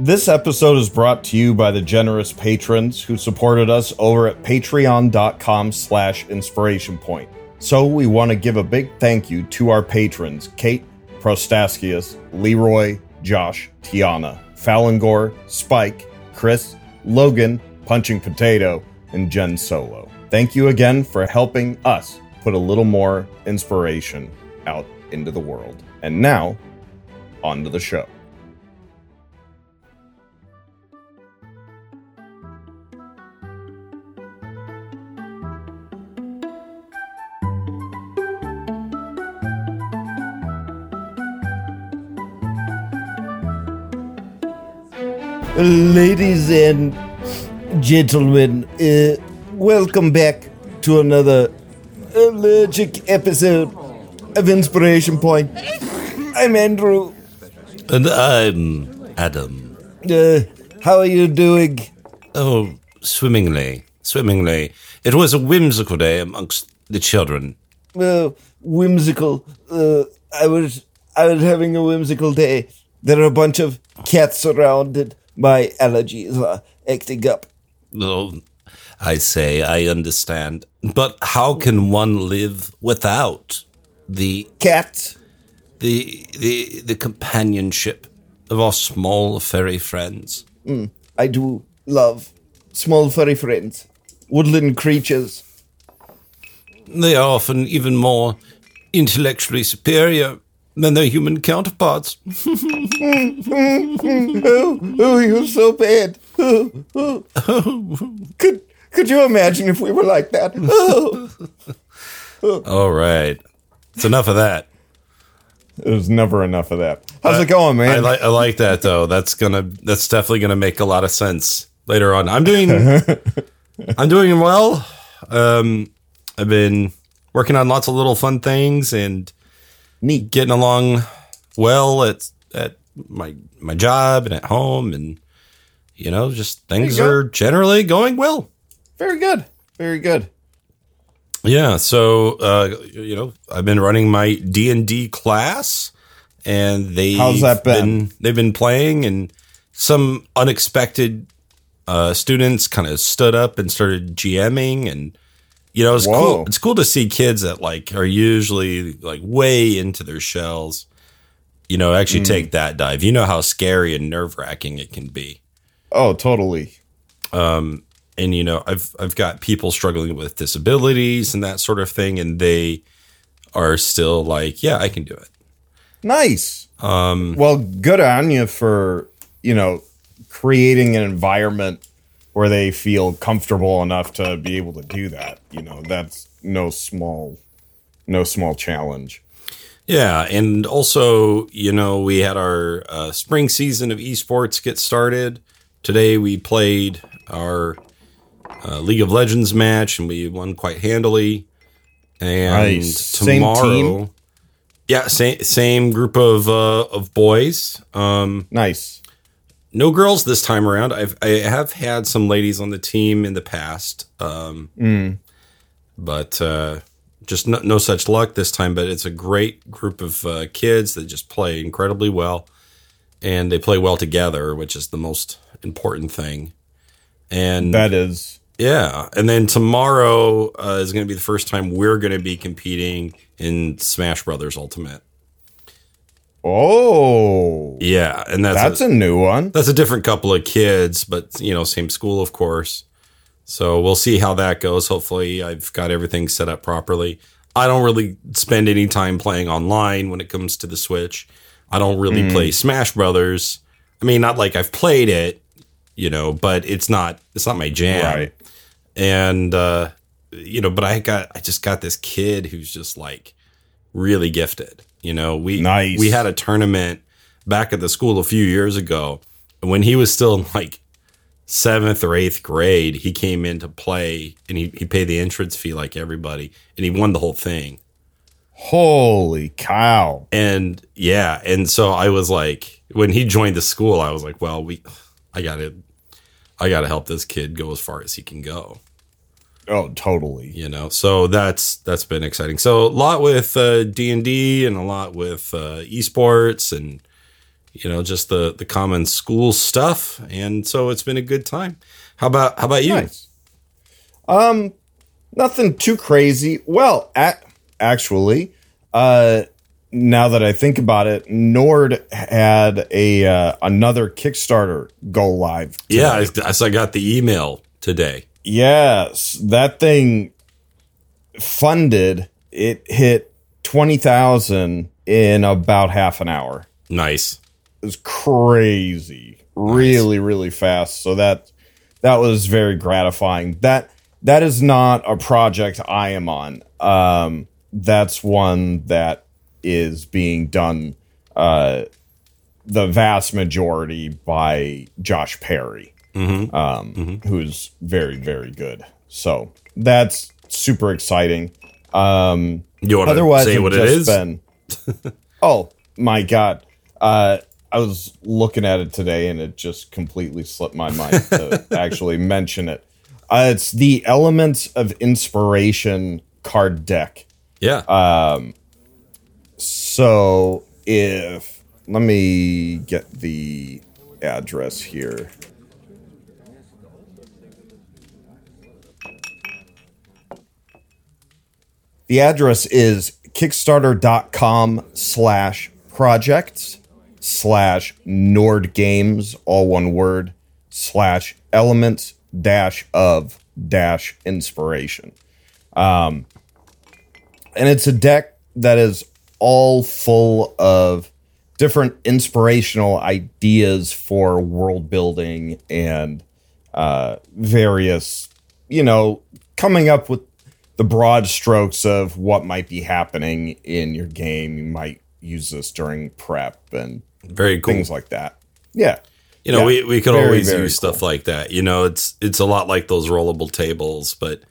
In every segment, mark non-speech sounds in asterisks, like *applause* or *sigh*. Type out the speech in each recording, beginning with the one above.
This episode is brought to you by the generous patrons who supported us over at patreon.com slash inspiration point. So we want to give a big thank you to our patrons, Kate, Prostaskius, Leroy, Josh, Tiana, Falangor, Spike, Chris, Logan, Punching Potato, and Jen Solo. Thank you again for helping us put a little more inspiration out into the world. And now, on to the show. Ladies and gentlemen, uh, welcome back to another allergic episode of Inspiration Point. I'm Andrew. And I'm Adam. Uh, how are you doing? Oh, swimmingly, swimmingly. It was a whimsical day amongst the children. Uh, whimsical. Uh, I was I was having a whimsical day. There are a bunch of cats around and my allergies are acting up. Oh, I say, I understand. But how can one live without the cat? the the the companionship of our small furry friends? Mm, I do love small furry friends, woodland creatures. They are often even more intellectually superior than their human counterparts. *laughs* Oh, oh, you're so bad. Oh, *laughs* oh. Could could you imagine if we were like that? Oh, *laughs* All right, it's enough of that. There's never enough of that. How's it going, man? I like I like that though. That's gonna that's definitely gonna make a lot of sense later on. I'm doing I'm doing well. Um, I've been working on lots of little fun things and neat. getting along well at at my my job and at home and you know just things are generally going well. Very good. Very good. Yeah, so uh, you know, I've been running my D and D class, and they How's that been? They've been playing, and some unexpected uh, students kind of stood up and started GMing, and you know, it's Whoa. cool. It's cool to see kids that like are usually like way into their shells. You know, actually Mm. take that dive. You know how scary and nerve wracking it can be Oh, totally. and you know i've i've got people struggling with disabilities and that sort of thing and they are still like yeah i can do it Nice. Um, well, good on you for you know creating an environment where they feel comfortable enough to be able to do that. You know, that's no small, no small challenge. yeah and also you know we had our uh, spring season of esports get started today we played our uh, league of legends match and we won quite handily and Nice. Same tomorrow team? yeah same same group of uh, of boys um Nice. No girls this time around. I've I have had some ladies on the team in the past, um, but uh, just no, no such luck this time. But it's a great group of uh, kids that just play incredibly well, and they play well together, which is the most important thing. And That is yeah, and then tomorrow uh, is going to be the first time we're going to be competing in Smash Brothers Ultimate. Oh, Yeah, and that's that's a- a new one. that's a different couple of kids, but you know, same school, of course. So we'll see how that goes. Hopefully, I've got everything set up properly. I don't really spend any time playing online when it comes to the Switch. I don't really play Smash Brothers. I mean, not like I've played it, you know, but it's not it's not my jam. Right. And uh, you know, but I got I just got this kid who's just like really gifted. You know, we Nice. we had a tournament back at the school a few years ago. And when he was still in like seventh or eighth grade, he came in to play and he, he paid the entrance fee like everybody and he won the whole thing. Holy cow! And yeah, and so I was like, when he joined the school, I was like, well, we, I gotta, I gotta help this kid go as far as he can go. Oh, totally. you know so that's that's been exciting so a lot with uh, d&d and a lot with uh, esports and you know, just the the common school stuff, and so it's been a good time. How about how about you? Nice. Um, nothing too crazy. Well, a- actually, uh, now that I think about it, Nord had a uh, another Kickstarter go live. today. Yeah, I I got the email today. Yes, that thing funded. It hit twenty thousand in about half an hour. Nice. It was crazy, really, really fast. So that that was very gratifying. That that is not a project I am on. Um, that's one that is being done. Uh, the vast majority by Josh Perry, um, who's very, very good. So that's super exciting. Um, You want to otherwise, say what it is? Been, *laughs* oh my god! Uh, I was looking at it today, and it just completely slipped my mind to *laughs* actually mention it. Uh, it's the Elements of Inspiration card deck. yeah. uh, So if let me get the address here. The address is kickstarter.com slash projects slash Nord Games, all one word, slash elements dash of dash inspiration. Um, and it's a deck that is all full of different inspirational ideas for world building and uh, various, you know, coming up with the broad strokes of what might be happening in your game. You might use this during prep and Very cool. things like that. Yeah. You know, Yeah. we, we could Very, always very use stuff like that. You know, it's it's a lot like those rollable tables, but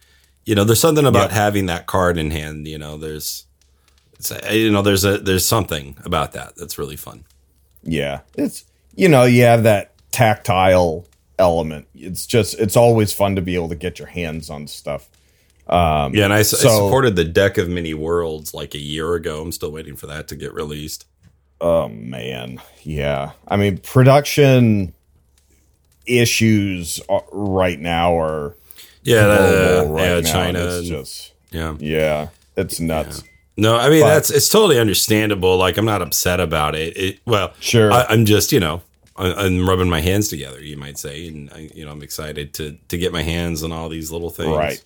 you know, there's something about Yeah. having that card in hand. You know, there's it's uh, you know, there's a there's something about that that's really fun. Yeah. It's, you know, you have that tactile element. It's just, it's always fun to be able to get your hands on stuff. Yeah, and I, so- supported the deck of many worlds like a year ago. I'm still waiting for that to get released. Oh man, yeah. I mean, production issues uh, right now are Yeah, uh, right yeah, now. China. It's just yeah. yeah, it's nuts. No, I mean But- that's it's totally understandable. Like I'm not upset about it. It well, Sure. I, I'm just you know I, I'm rubbing my hands together, you might say, and I, you know I'm excited to to get my hands on all these little things. Right.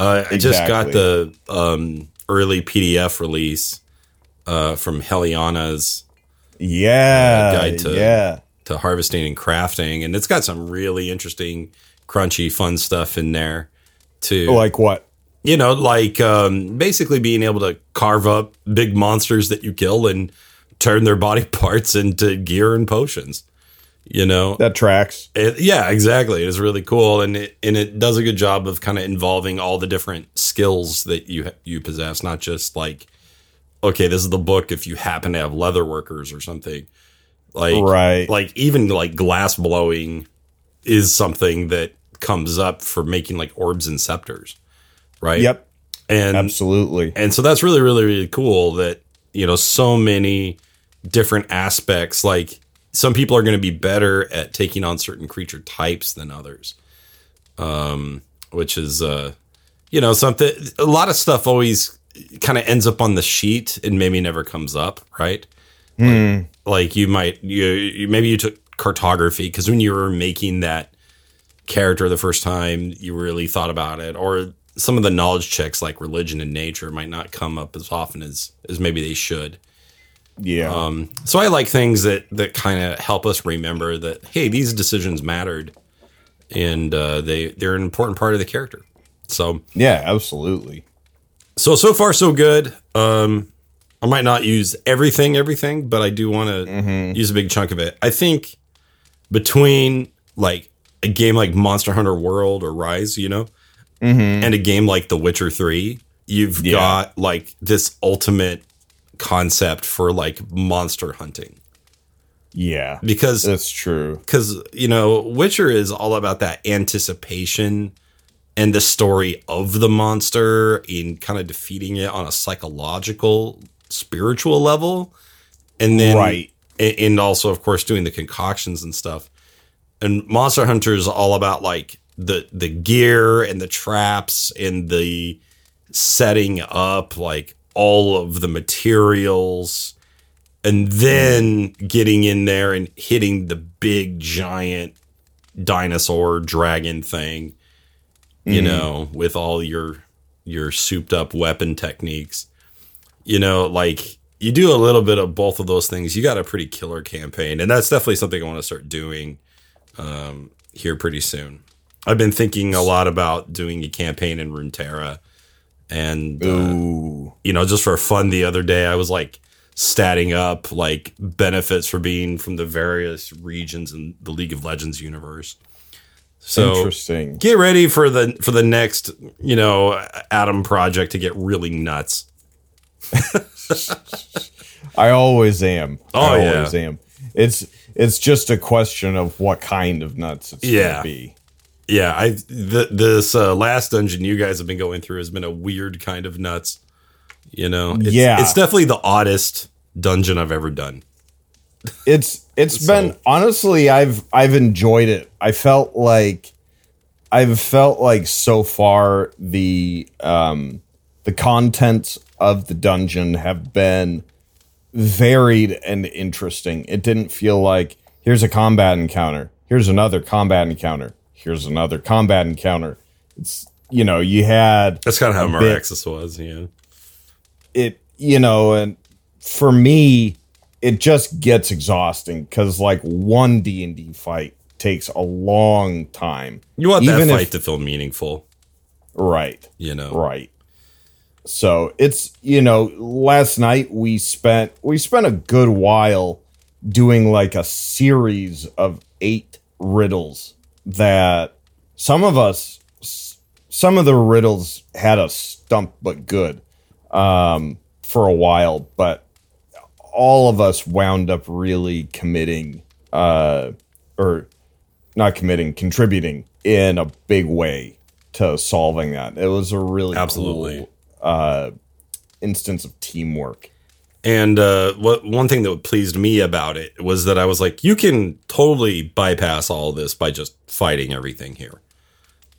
Uh, I just got the um, early PDF release uh, from Heliana's Yeah, guide to- yeah, to harvesting and crafting, and it's got some really interesting, crunchy, fun stuff in there. Too like what? you know, like um, basically being able to carve up big monsters that you kill and turn their body *laughs* parts into gear and potions. You know, That tracks. It- yeah, exactly. It's really cool, and it and it does a good job of kind of involving all the different skills that you you possess, not just like, okay, this is the book if you happen to have leather workers or something. Like, Right. Like even like glass blowing is something that comes up for making like orbs and scepters, right? Yep, and absolutely. and so that's really really really cool that you know so many different aspects like some people are going to be better at taking on certain creature types than others. Um which is uh you know something a lot of stuff always kind of ends up on the sheet and maybe never comes up right? Like, like you might you, you maybe you took cartography because when you were making that character the first time you really thought about it or some of the knowledge checks like religion and nature might not come up as often as as maybe they should Yeah, um so i like things that that kind of help us remember that hey these decisions mattered and uh they they're an important part of the character. So yeah, absolutely. so so far so good. Um i might not use everything everything but i do want to use a big chunk of it. I think between like a game like monster hunter world or rise you know and a game like the witcher 3 you've Yeah. got like this ultimate concept for like monster hunting Yeah, because that's true. because you know witcher is all about that anticipation and the story of the monster in kind of defeating it on a psychological spiritual level and then Right. and also of course doing the concoctions and stuff. And Monster Hunter is all about like the the gear and the traps and the setting up like all of the materials and then getting in there and hitting the big giant dinosaur dragon thing you know with all your your souped up weapon techniques. You know like you do a little bit of both of those things you got a pretty killer campaign and that's definitely something i want to start doing um, here pretty soon. I've been thinking a lot about doing a campaign in runeterra and uh, you know, just for fun the other day, I was like statting up like benefits for being from the various regions in the League of Legends universe. So Interesting. get ready for the for the next, you know, Adam project to get really nuts. *laughs* I always am. Oh, I yeah. always am. It's it's just a question of what kind of nuts it's Yeah. gonna be. Yeah, I th- this uh, last dungeon you guys have been going through has been a weird kind of nuts. You know, it's, Yeah. it's definitely the oddest dungeon I've ever done. It's it's *laughs* So- been honestly I've I've enjoyed it. I felt like I've felt like so far the um the contents of the dungeon have been varied and interesting. It didn't feel like here's a combat encounter, here's another combat encounter, here's another combat encounter. It's you know, you had That's kind of how Miraxis was. Yeah. it you know and for me it just gets exhausting because like one d&d fight takes a long time You want that Even if- fight to feel meaningful, right you know. right so it's you know last night we spent we spent a good while doing like a series of eight riddles that some of us some of the riddles had us stumped but good um for a while but all of us wound up really committing uh or not committing contributing in a big way to solving that it was a really Absolutely. cool, uh instance of teamwork And uh, what one thing that pleased me about it was that I was like, you can totally bypass all this by just fighting everything here.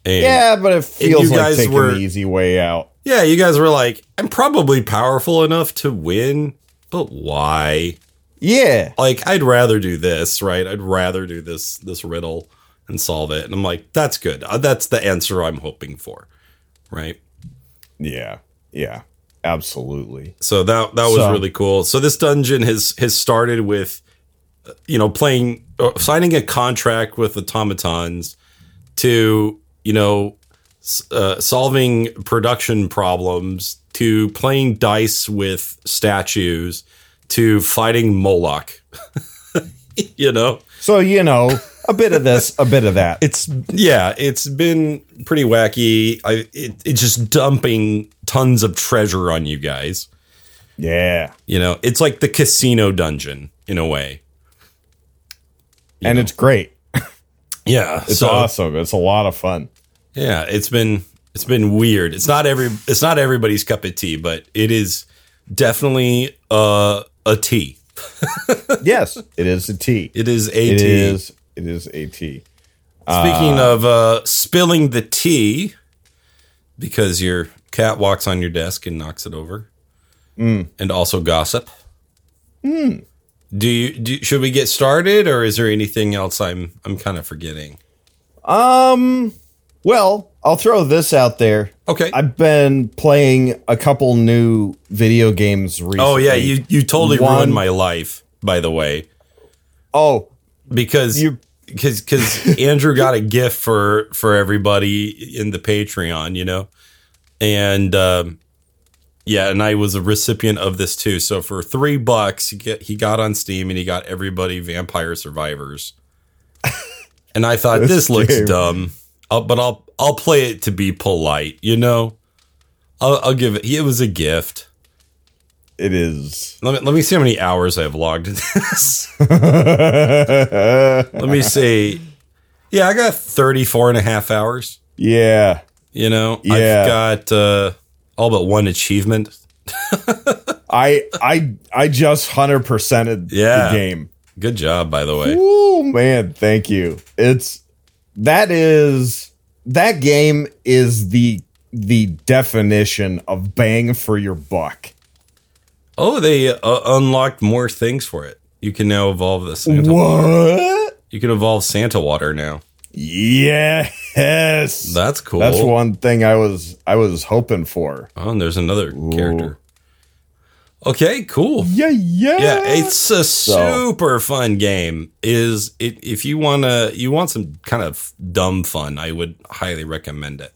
And yeah but it feels you like guys taking were- the easy way out yeah, you guys were like, I'm probably powerful enough to win, but why? yeah Like, I'd rather do this, right? I'd rather do this this riddle and solve it. And I'm like, that's good. Uh, That's the answer I'm hoping for, right? yeah yeah absolutely So that that was So- really cool. So this dungeon has has started with, you know, playing, uh, signing a contract with automatons to, you know, uh, solving production problems to playing dice with statues to fighting Moloch. *laughs* you know, so you know a bit of this a bit of that it's yeah, it's been pretty wacky. I it, it's just dumping tons of treasure on you guys. yeah You know, it's like the casino dungeon in a way. and it's great Yeah, it's awesome it's a lot of fun Yeah, it's been it's been weird. It's not every it's not everybody's cup of tea, but it is definitely uh, a tea. *laughs* yes it is a tea It is a It tea. is. It is a tea. Speaking of uh, spilling the tea, because your cat walks on your desk and knocks it over, and also gossip. Do you do? Should we get started, or is there anything else I'm I'm kind of forgetting? Um. Well, I'll throw this out there. Okay. I've been playing a couple new video games recently. oh yeah, you you totally One- ruined my life. By the way, Oh, because You- because because *laughs* Andrew got a gift for for everybody in the Patreon, you know, and um, yeah, and I was a recipient of this too. So for three bucks, he get he got on Steam and he got everybody Vampire Survivors, *laughs* and I thought This this looks game. dumb, I'll, but I'll I'll play it to be polite, you know. I'll, I'll give it. It was a gift. It is. Let me let me see how many hours I've logged in this. *laughs* Let me see. Yeah, I got 34 and a half hours. yeah. You know, Yeah. I've got uh, all but one achievement. *laughs* I I I just hundred percented Yeah. the game. Good job, by the way. Oh man, thank you. It's that is that game is the the definition of bang for your buck. Oh, they uh, unlocked more things for it. You can now evolve the Santa. What? You can evolve Santa water now. Yes. That's cool. That's one thing I was I was hoping for. Oh, and there's another character. Okay, cool. Yeah, yeah. Yeah, it's a super fun game. Is it if you wanna you want some kind of dumb fun, I would highly recommend it.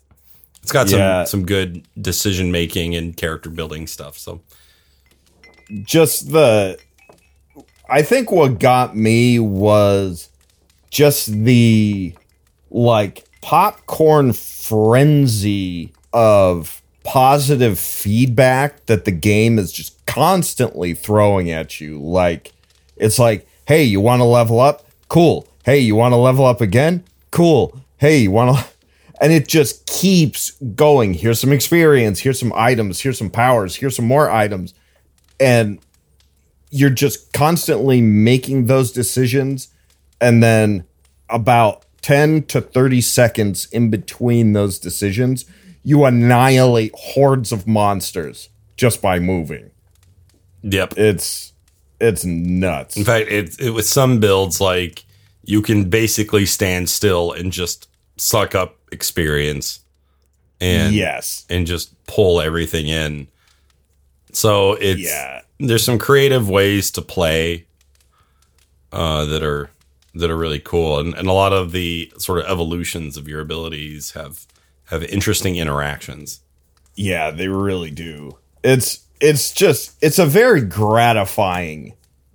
It's got some Yeah. some good decision making and character building stuff. So just the I think what got me was just the like popcorn frenzy of positive feedback that the game is just constantly throwing at you. Like it's like hey you want to level up? Cool. Hey you want to level up again? Cool. Hey you want to *laughs* and it just keeps going. Here's some experience. Here's some items. Here's some powers. Here's some more items and you're just constantly making those decisions and then about 10 to 30 seconds in between those decisions you annihilate hordes of monsters just by moving Yep. it's it's nuts In fact, it, it with some builds like you can basically stand still and just suck up experience and yes and just pull everything in. So it's Yeah. there's some creative ways to play uh, that are that are really cool, and, and a lot of the sort of evolutions of your abilities have have interesting interactions. Yeah, they really do. It's it's just it's a very gratifying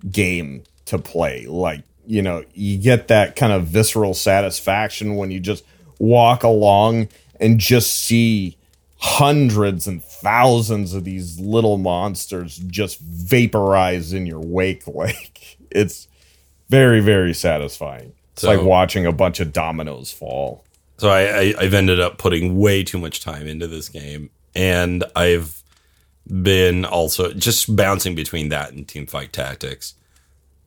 game to play. Like, you know, you get that kind of visceral satisfaction when you just walk along and just see hundreds and thousands of these little monsters just vaporize in your wake *laughs* like it's very very satisfying. It's So- like watching a bunch of dominoes fall. So I, I I've ended up putting way too much time into this game, and I've been also just bouncing between that and Team Fight Tactics,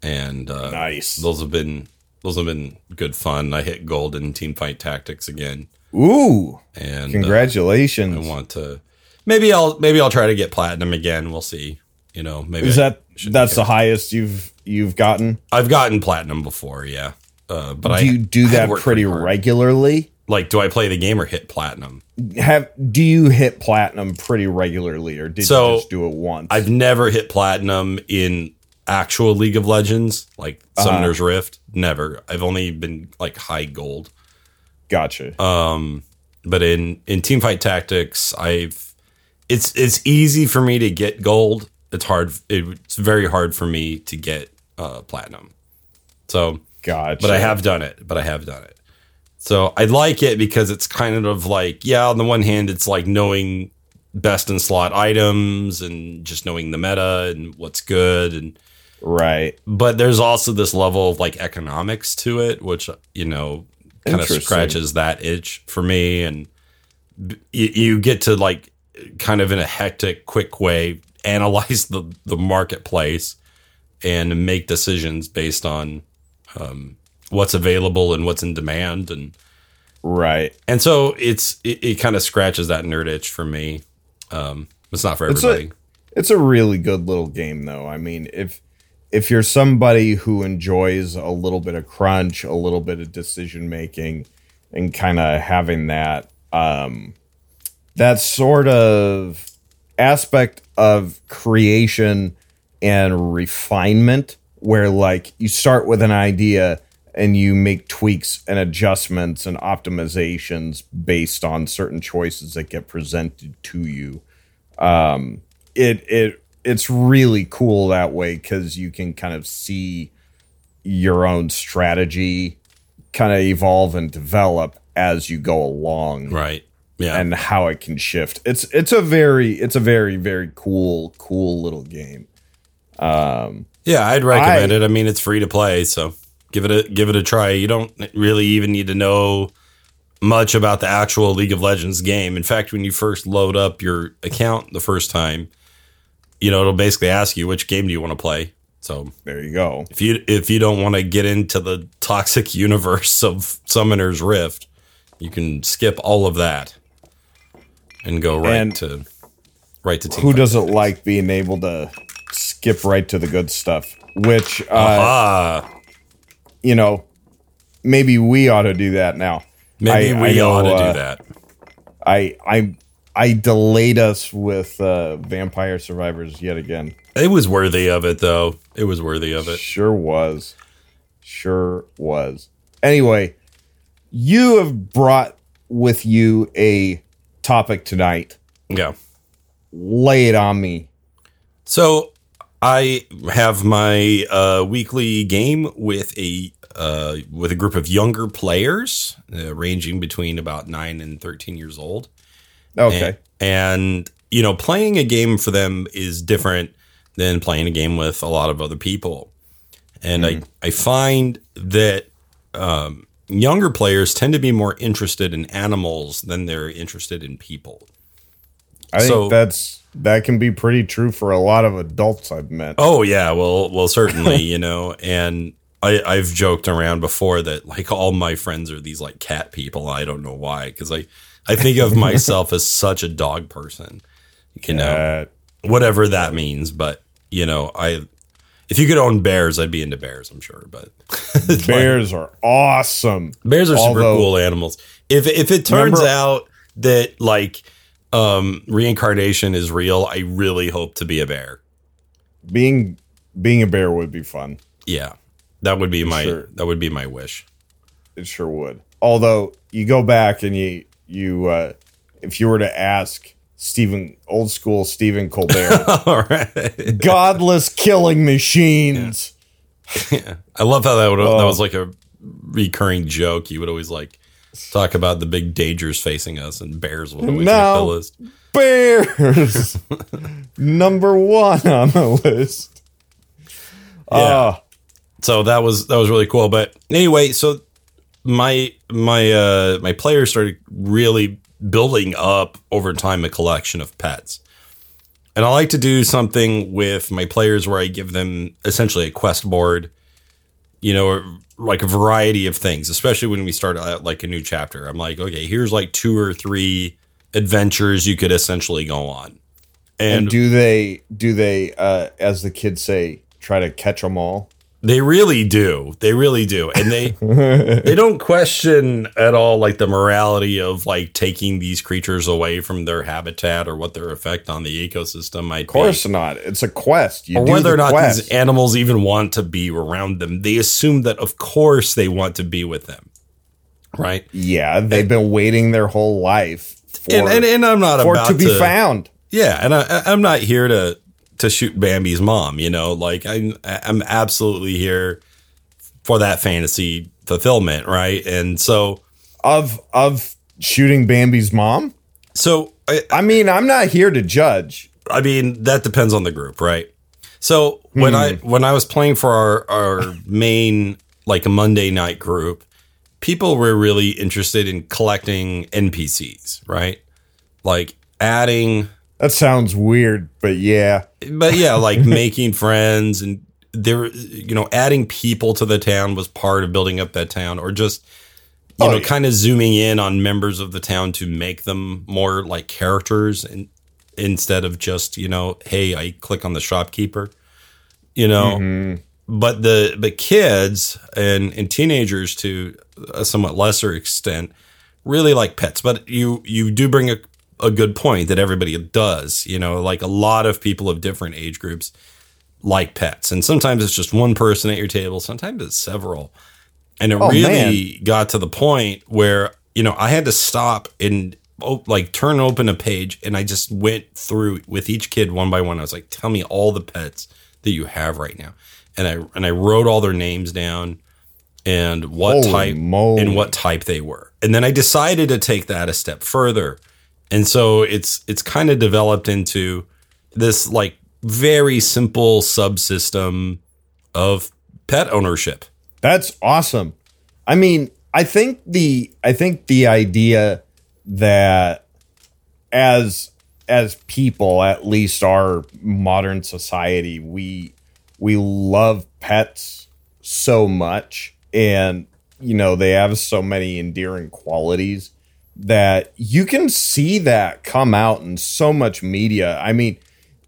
and uh, Nice. those have been those have been good fun. I hit gold in Team Fight Tactics again, Ooh, and uh, congratulations. I want to maybe I'll maybe I'll try to get platinum again. We'll see. You know, maybe Is that that's the highest you've you've gotten? I've gotten platinum before, yeah. Uh, but I Do you do I had that worked pretty regularly? Like, do I play the game or hit platinum? Have do you hit platinum pretty regularly, or did So, you just do it once? I've never hit platinum in actual League of Legends, like Uh-huh. Summoner's Rift. Never. I've only been like high gold. Gotcha. Um, but in in Teamfight Tactics, I've it's it's easy for me to get gold. It's hard. It's very hard for me to get uh, platinum. So, gotcha. but I have done it. But I have done it. So I like it because it's kind of like yeah. On the one hand, it's like knowing best in slot items and just knowing the meta and what's good and right. but there's also this level of like economics to it which you know kind of scratches that itch for me. And b- you, you get to like kind of in a hectic quick way *laughs* analyze the the marketplace and make decisions based on um, what's available and what's in demand. And Right. and so it's it, it kind of scratches that nerd itch for me. Um it's not for It's a- everybody. It's a really good little game, though. I mean, if if you're somebody who enjoys a little bit of crunch, a little bit of decision making, and kind of having that um, that sort of aspect of creation and refinement, where like you start with an idea and you make tweaks and adjustments and optimizations based on certain choices that get presented to you. It it it's really cool that way because you can kind of see your own strategy kind of evolve and develop as you go along right yeah and how it can shift it's it's a very it's a very very cool cool little game um, Yeah, I'd recommend I- it. I mean, it's free to play, so give it a give it a try. You don't really even need to know much about the actual League of Legends game. In fact, when you first load up your account the first time, you know, it'll basically ask you which game do you want to play. So There you go. if you if you don't want to get into the toxic *laughs* universe of Summoner's Rift, you can skip all of that and go right And to right to Team Who doesn't Tactics. like being able to skip right to the good stuff? Which, uh, Ah, you know, maybe we ought to do that now. maybe I- we I know, ought to uh, do that. I I I delayed us with uh, Vampire Survivors yet again. It was worthy of it, though. It was worthy of it. Sure was. Sure was. Anyway, you have brought with you a topic tonight. Yeah. Lay it on me. So I have my uh, weekly game with a uh, with a group of younger players, uh, ranging between about nine and thirteen years old. Okay. And, you know, playing a game for them is different than playing a game with a lot of other people. And I, I find that um, younger players tend to be more interested in animals than they're interested in people. I think that's that can be pretty true for a lot of adults I've met. Oh yeah, well, well, certainly, *laughs* you know, and I, I've joked around before that like all my friends are these like cat people. I don't know why, because I, I think of *laughs* myself as such a dog person, you know, Uh, whatever that means. But you know, I, if you could own bears, I'd be into bears. I'm sure, but *laughs* bears are awesome. bears are super cool animals. If if it turns Remember- out that like um reincarnation is real, I really hope to be a bear. Being being a bear would be fun. Yeah, that would be my Sure. that would be my wish. It sure would. Although you go back and you you uh, if you were to ask Stephen old school Stephen Colbert, *laughs* All right. godless killing machines. *laughs* Yeah, I love how that would, that Oh. was like a recurring joke. You would always like talk about the big dangers facing us, and bears would always Now- make the list. Bears *laughs* number one on the list. Yeah. Ah, So that was that was really cool. But anyway, so my my uh my players started really building up over time a collection of pets. And I like to do something with my players where I give them essentially a quest board, you know, like a variety of things, especially when we start out like a new chapter. I'm like, okay, here's like two or three adventures you could essentially go on. and And, do they do they uh, as the kids say try to catch them all? They really do. They really do. And they *laughs* they don't question at all like the morality of like taking these creatures away from their habitat or what their effect on the ecosystem might be. Of course not. It's a quest. You or whether the or not quest. these animals even want to be around them. They assume that of course they want to be with them. Right? yeah, they've been waiting their whole life for, and, and and I'm not for about to be found. Yeah, and I, I'm not here to to shoot Bambi's mom. You know, like I'm I'm absolutely here for that fantasy fulfillment, right? And so Of of shooting Bambi's mom? so I, I mean, I'm not here to judge. I mean that depends on the group, right? So when I hmm. when I was playing for our our main like a Monday night group, people were really interested in collecting NPCs, right? Like adding That sounds weird, but yeah. but yeah, *laughs* like making friends and there, you know, adding people to the town was part of building up that town, or just you Oh, know, yeah. kind of zooming in on members of the town to make them more like characters, and instead of just you know, hey, I click on the shopkeeper, you know. Mm-hmm. But the but kids and and teenagers to a somewhat lesser extent really like pets. But you you do bring a a good point that everybody does. You know, like a lot of people of different age groups like pets, and sometimes it's just one person at your table. Sometimes it's several, and it Oh, really got to the point where you know I had to stop and op- like turn open a page, and I just went through with each kid one by one. I was like, "Tell me all the pets that you have right now," and I and I wrote all their names down and what Holy type moly. and what type they were. And then I decided to take that a step further. And so it's it's kind of developed into this like very simple subsystem of pet ownership. That's awesome. I mean, I think the I think the idea that as as people, at least our modern society, we we love pets so much and you know they have so many endearing qualities that you can see that come out in so much media. I mean,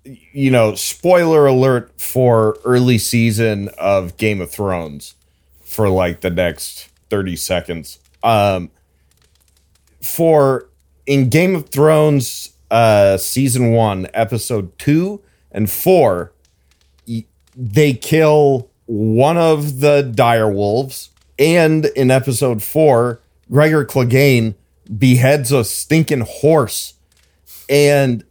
you know, spoiler alert for early season of Game of Thrones for like the next 30 seconds. Um for in Game of Thrones uh season 1 episode 2 and 4 they kill one of the dire wolves and in episode 4 Gregor Clegane beheads a stinking horse and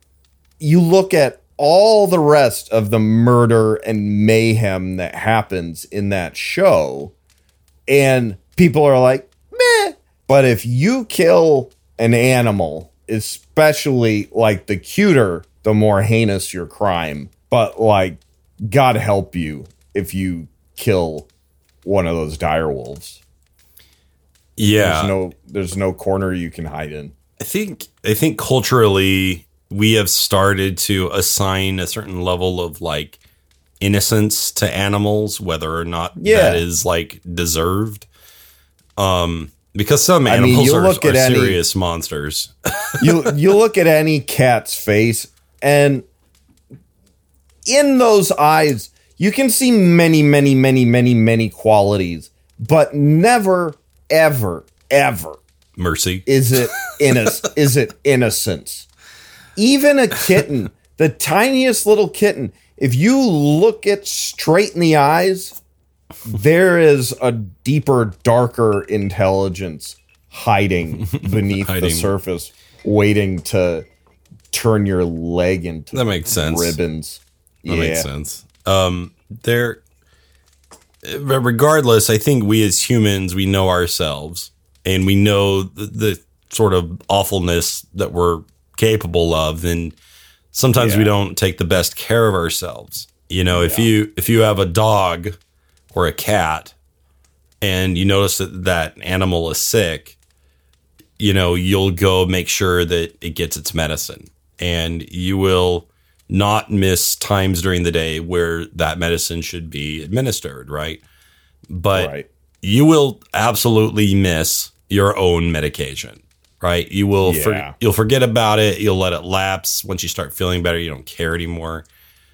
you look at all the rest of the murder and mayhem that happens in that show, and people are like, meh. But if you kill an animal, especially like the cuter, the more heinous your crime. But like, God help you if you kill one of those dire wolves. Yeah. There's no there's no corner you can hide in. I think I think culturally we have started to assign a certain level of like innocence to animals, whether or not Yeah. that is like deserved. Um, because some I mean, animals you are, look at are any- serious monsters. *laughs* you you look at any cat's face and in those eyes you can see many many many many many qualities but never ever ever Mercy. is it inno- *laughs* is it innocence even a kitten the tiniest little kitten if you look it straight in the eyes there is a deeper darker intelligence hiding *laughs* beneath the surface waiting to turn your leg into That makes sense. ribbons That yeah makes sense. Um, there. But regardless, I think we as humans we know ourselves and we know the, the sort of awfulness that we're capable of, and sometimes we don't take the best care of ourselves. You know, if you if you have a dog or a cat and you notice that that animal is sick, you know, you'll go make sure that it gets its medicine and you will not miss times during the day where that medicine should be administered, right? But right you will absolutely miss your own medication, right? You will Yeah. for, you'll forget about it, you'll let it lapse once you start feeling better, you don't care anymore.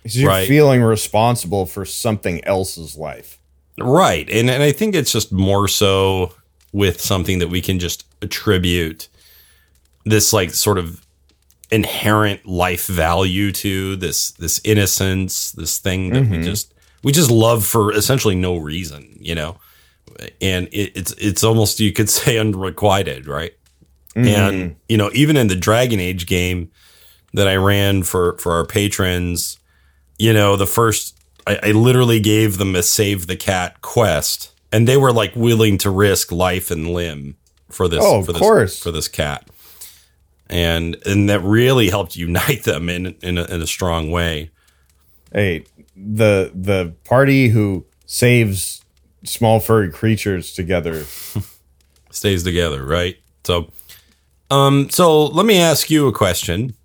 you're right. feeling responsible for something else's life Right. And and I think it's just more so with something that we can just attribute this like sort of inherent life value to this this innocence, this thing that we mm-hmm. just we just love for essentially no reason, you know. And it, it's it's almost you could *laughs* say unrequited, right? And mm-hmm. you know, even in the Dragon Age game that I ran for for our patrons, you know, the first I, I literally gave them a save the cat quest, and they were like willing to risk life and limb for this. Oh, of for this, course. for this cat, and and that really helped unite *laughs* them in in a, in a strong way. hey the the party who saves small furry creatures together *laughs* Stays together, right? So, um, so let me ask you a question.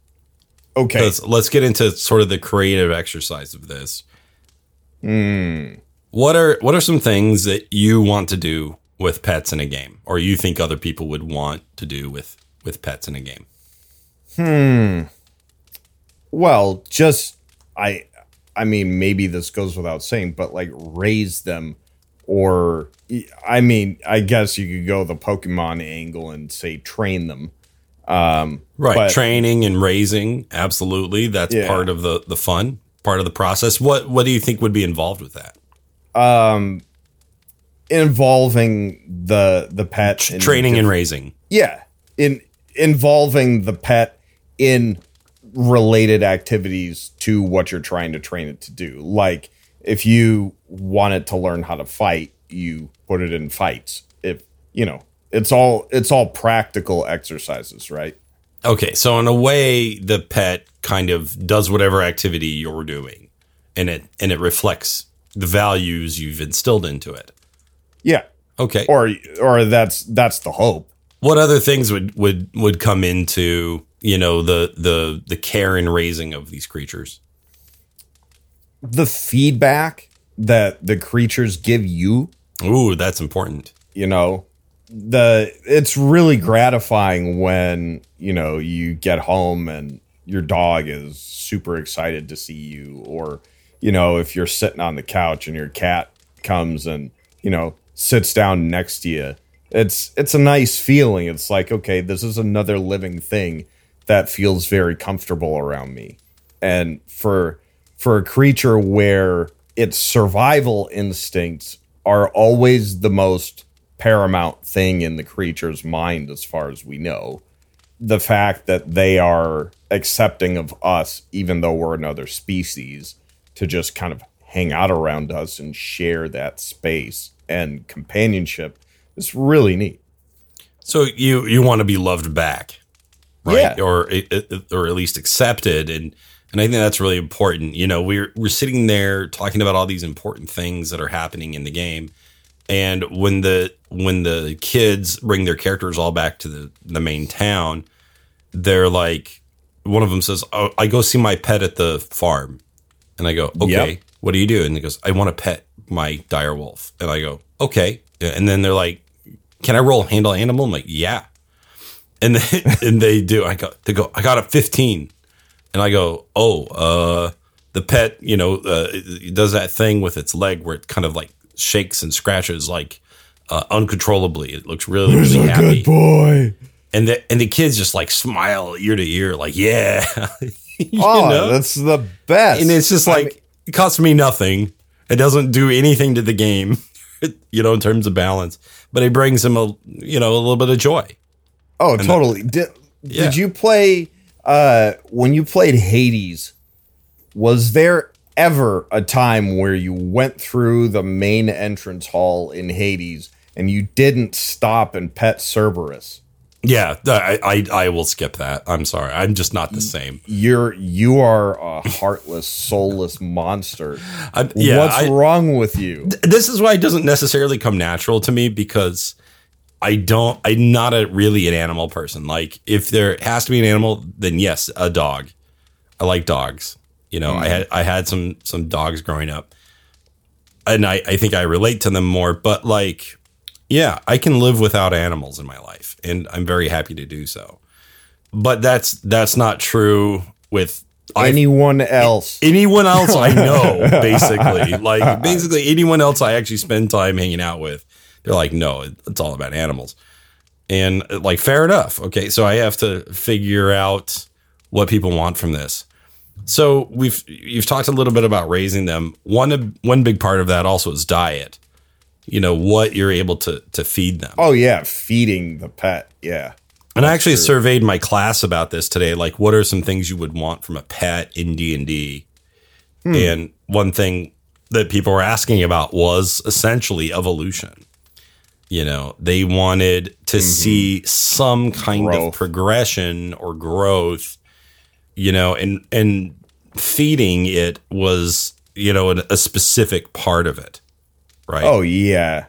okay Let's let's get into sort of the creative exercise of this. What are what are some things that you want to do with pets in a game, or you think other people would want to do with with pets in a game? Well just i i mean maybe this goes without saying but like raise them or i mean i guess you could go the pokemon angle and say train them Right, But- training and raising, absolutely. That's Yeah. part of the the fun, part of the process. What what do you think would be involved with that? Um, involving the the pet in Training and raising. yeah in involving the pet in related activities to what you're trying to train it to do. Like if you want it to learn how to fight you put it in fights. If you know it's all it's all practical exercises right? Okay, so in a way, the pet kind of does whatever activity you're doing, and it and it reflects the values you've instilled into it. yeah. Okay, or or that's that's the hope. What other things would would would come into you know the the the care and raising of these creatures? the feedback that the creatures give you Ooh, that's important. you know the it's really gratifying when you know you get home and your dog is super excited to see you or you know if you're sitting on the couch and your cat comes and you know sits down next to you it's it's a nice feeling it's like okay this is another living thing that feels very comfortable around me. And for for a creature where its survival instincts are always the most paramount thing in the creature's mind as far as we know the fact that they are accepting of us even though we're another species to just kind of hang out around us and share that space and companionship is really neat. So you you want to be loved back, right? Yeah. Or or at least accepted, and and I think that's really important. You know, we're we're sitting there talking about all these important things that are happening in the game, and when the when the kids bring their characters all back to the the main town, they're like, one of them says, "Oh, I go see my pet at the farm," and I go, "Okay, Yep. what do you do?" And he goes, "I want to pet my dire wolf," and I go, "Okay," and then they're like, "Can I roll handle animal?" I'm like, "Yeah." And they, *laughs* and they do. I go, they go, I got a 15. And I go, oh, uh, the pet, you know, uh, it does that thing with its leg where it kind of like shakes and scratches like uh, uncontrollably. It looks really, really happy. Good boy And the, and the kids just like smile ear to ear, like, yeah. *laughs* you oh know? that's the best and it's just I like, mean- it costs me nothing. It doesn't do anything to the game, *laughs* you know, in terms of balance, but it brings them a, you know, a little bit of joy. Oh, totally. Did, Yeah. did you play uh when you played Hades? Was there ever a time where you went through the main entrance hall in Hades and you didn't stop and pet Cerberus? Yeah, I, I I will skip that. I'm sorry. I'm just not the same. You're you are a heartless, soulless monster. I, yeah, What's I- wrong with you? this is why it doesn't necessarily come natural to me because I don't. I'm not a really an animal person. Like if there has to be an animal, then yes, a dog. I like dogs. You know, I mm. had I had some some dogs growing up, and I I think I relate to them more. But like, yeah, I can live without animals in my life, and I'm very happy to do so. But that's that's not true with I- Anyone else? anyone else I *laughs* know, basically. Like *laughs* basically anyone else I actually spend time hanging out with, they're like, no, it's all about animals. And like, fair enough. Okay, so I have to figure out what people want from this. So we've you've talked a little bit about raising them. One one big part of that also is diet. You know what you're able to to feed them. Oh yeah, feeding the pet. Yeah. And I actually surveyed my class about this today. Like, what are some things you would want from a pet in D and D? Hmm. And one thing that people were asking about was essentially evolution. You know, they wanted to see some kind of progression or growth. You know, and and feeding it was you know a, a specific part of it, right? Oh yeah.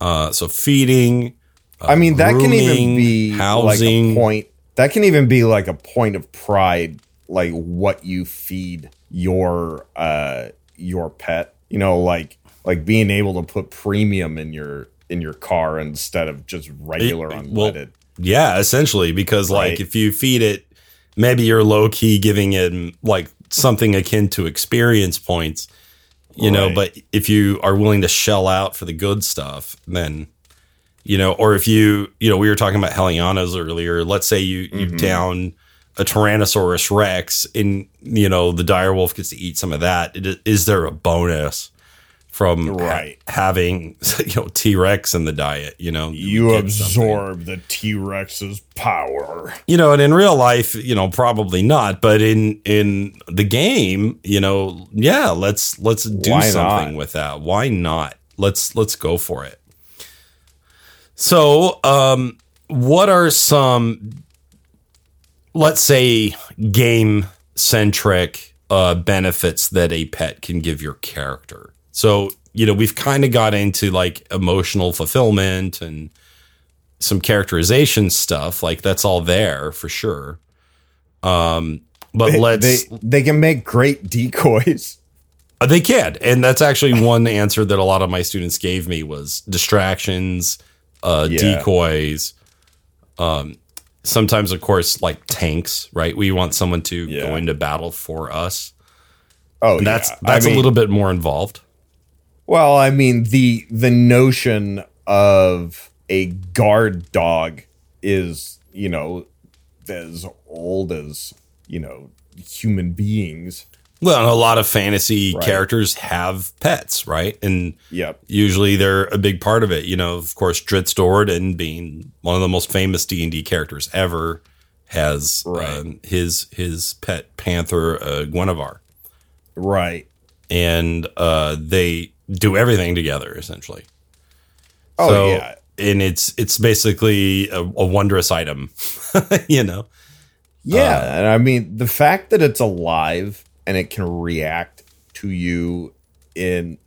uh, so feeding. I mean, that can even grooming, be like housing. a point. That can even be like a point of pride, like what you feed your uh your pet. You know, like like being able to put premium in your in your car instead of just regular It- well. Yeah, essentially, because like if you feed it, maybe you're low key giving it like something akin to experience points, you know. But if you are willing to shell out for the good stuff, then you know, or if you, you know, we were talking about Heliana's earlier. Let's say you you Mm-hmm. down a Tyrannosaurus Rex, and you know the direwolf gets to eat some of that. Is there a bonus? From ha- Right. having *laughs* you know T Rex in the diet, you know you get something absorb the T Rex's power. you know and in real life you know probably not but in in the game you know yeah let's let's do Why something not? with that why not let's let's go for it so um what are some let's say game centric uh benefits that a pet can give your character so you know we've kind of got into like emotional fulfillment and some characterization stuff like that's all there for sure um but They, let's they they can make great decoys. Uh, They can, and that's actually one answer that a lot of my students gave me was distractions, uh, Yeah. decoys. Um, sometimes, of course, like tanks. Right, we want someone to Yeah. go into battle for us. Oh, And that's yeah. I that's mean- a little bit more involved. Well, I mean the the notion of a guard dog is, you know, as old as, you know, human beings. Well, a lot of fantasy Right. characters have pets, right? And Yep. usually they're a big part of it. You know, of course, Drizzt Do'Urden being one of the most famous D and D characters ever has Right. um, his his pet panther uh, Guenhwyvar, Right. and uh, they do everything together essentially. Oh So- yeah. and it's it's basically a, a wondrous item, *laughs* you know. Yeah, uh, and I mean the fact that it's alive and it can react to you in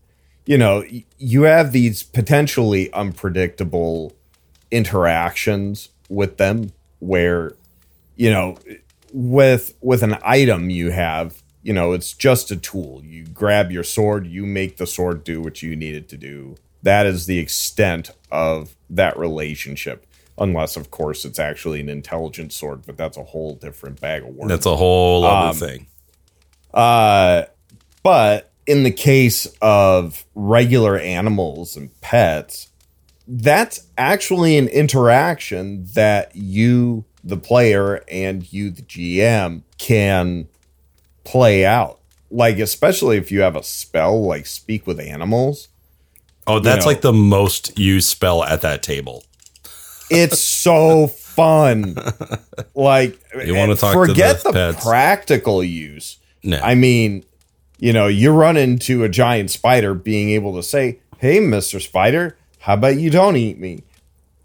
you know, you have these potentially unpredictable interactions with them where you know, with with an item you have, you know, it's just a tool. You grab your sword, you make the sword do what you need it to do. That is the extent of that relationship. Unless, of course, it's actually an intelligent sword, but that's a whole different bag of worms. That's a whole other Um, thing. Uh, but in the case of regular animals and pets, that's actually an interaction that you, the player, and you, the GM, can play out. Like, especially if you have a spell like Speak with Animals. Oh, that's know. like the most used spell at that table. It's so *laughs* fun. Like, You talk to forget the the, practical use. No. I mean, you know, you run into a giant spider being able to say, Hey, Mr. Spider, how about you don't eat me?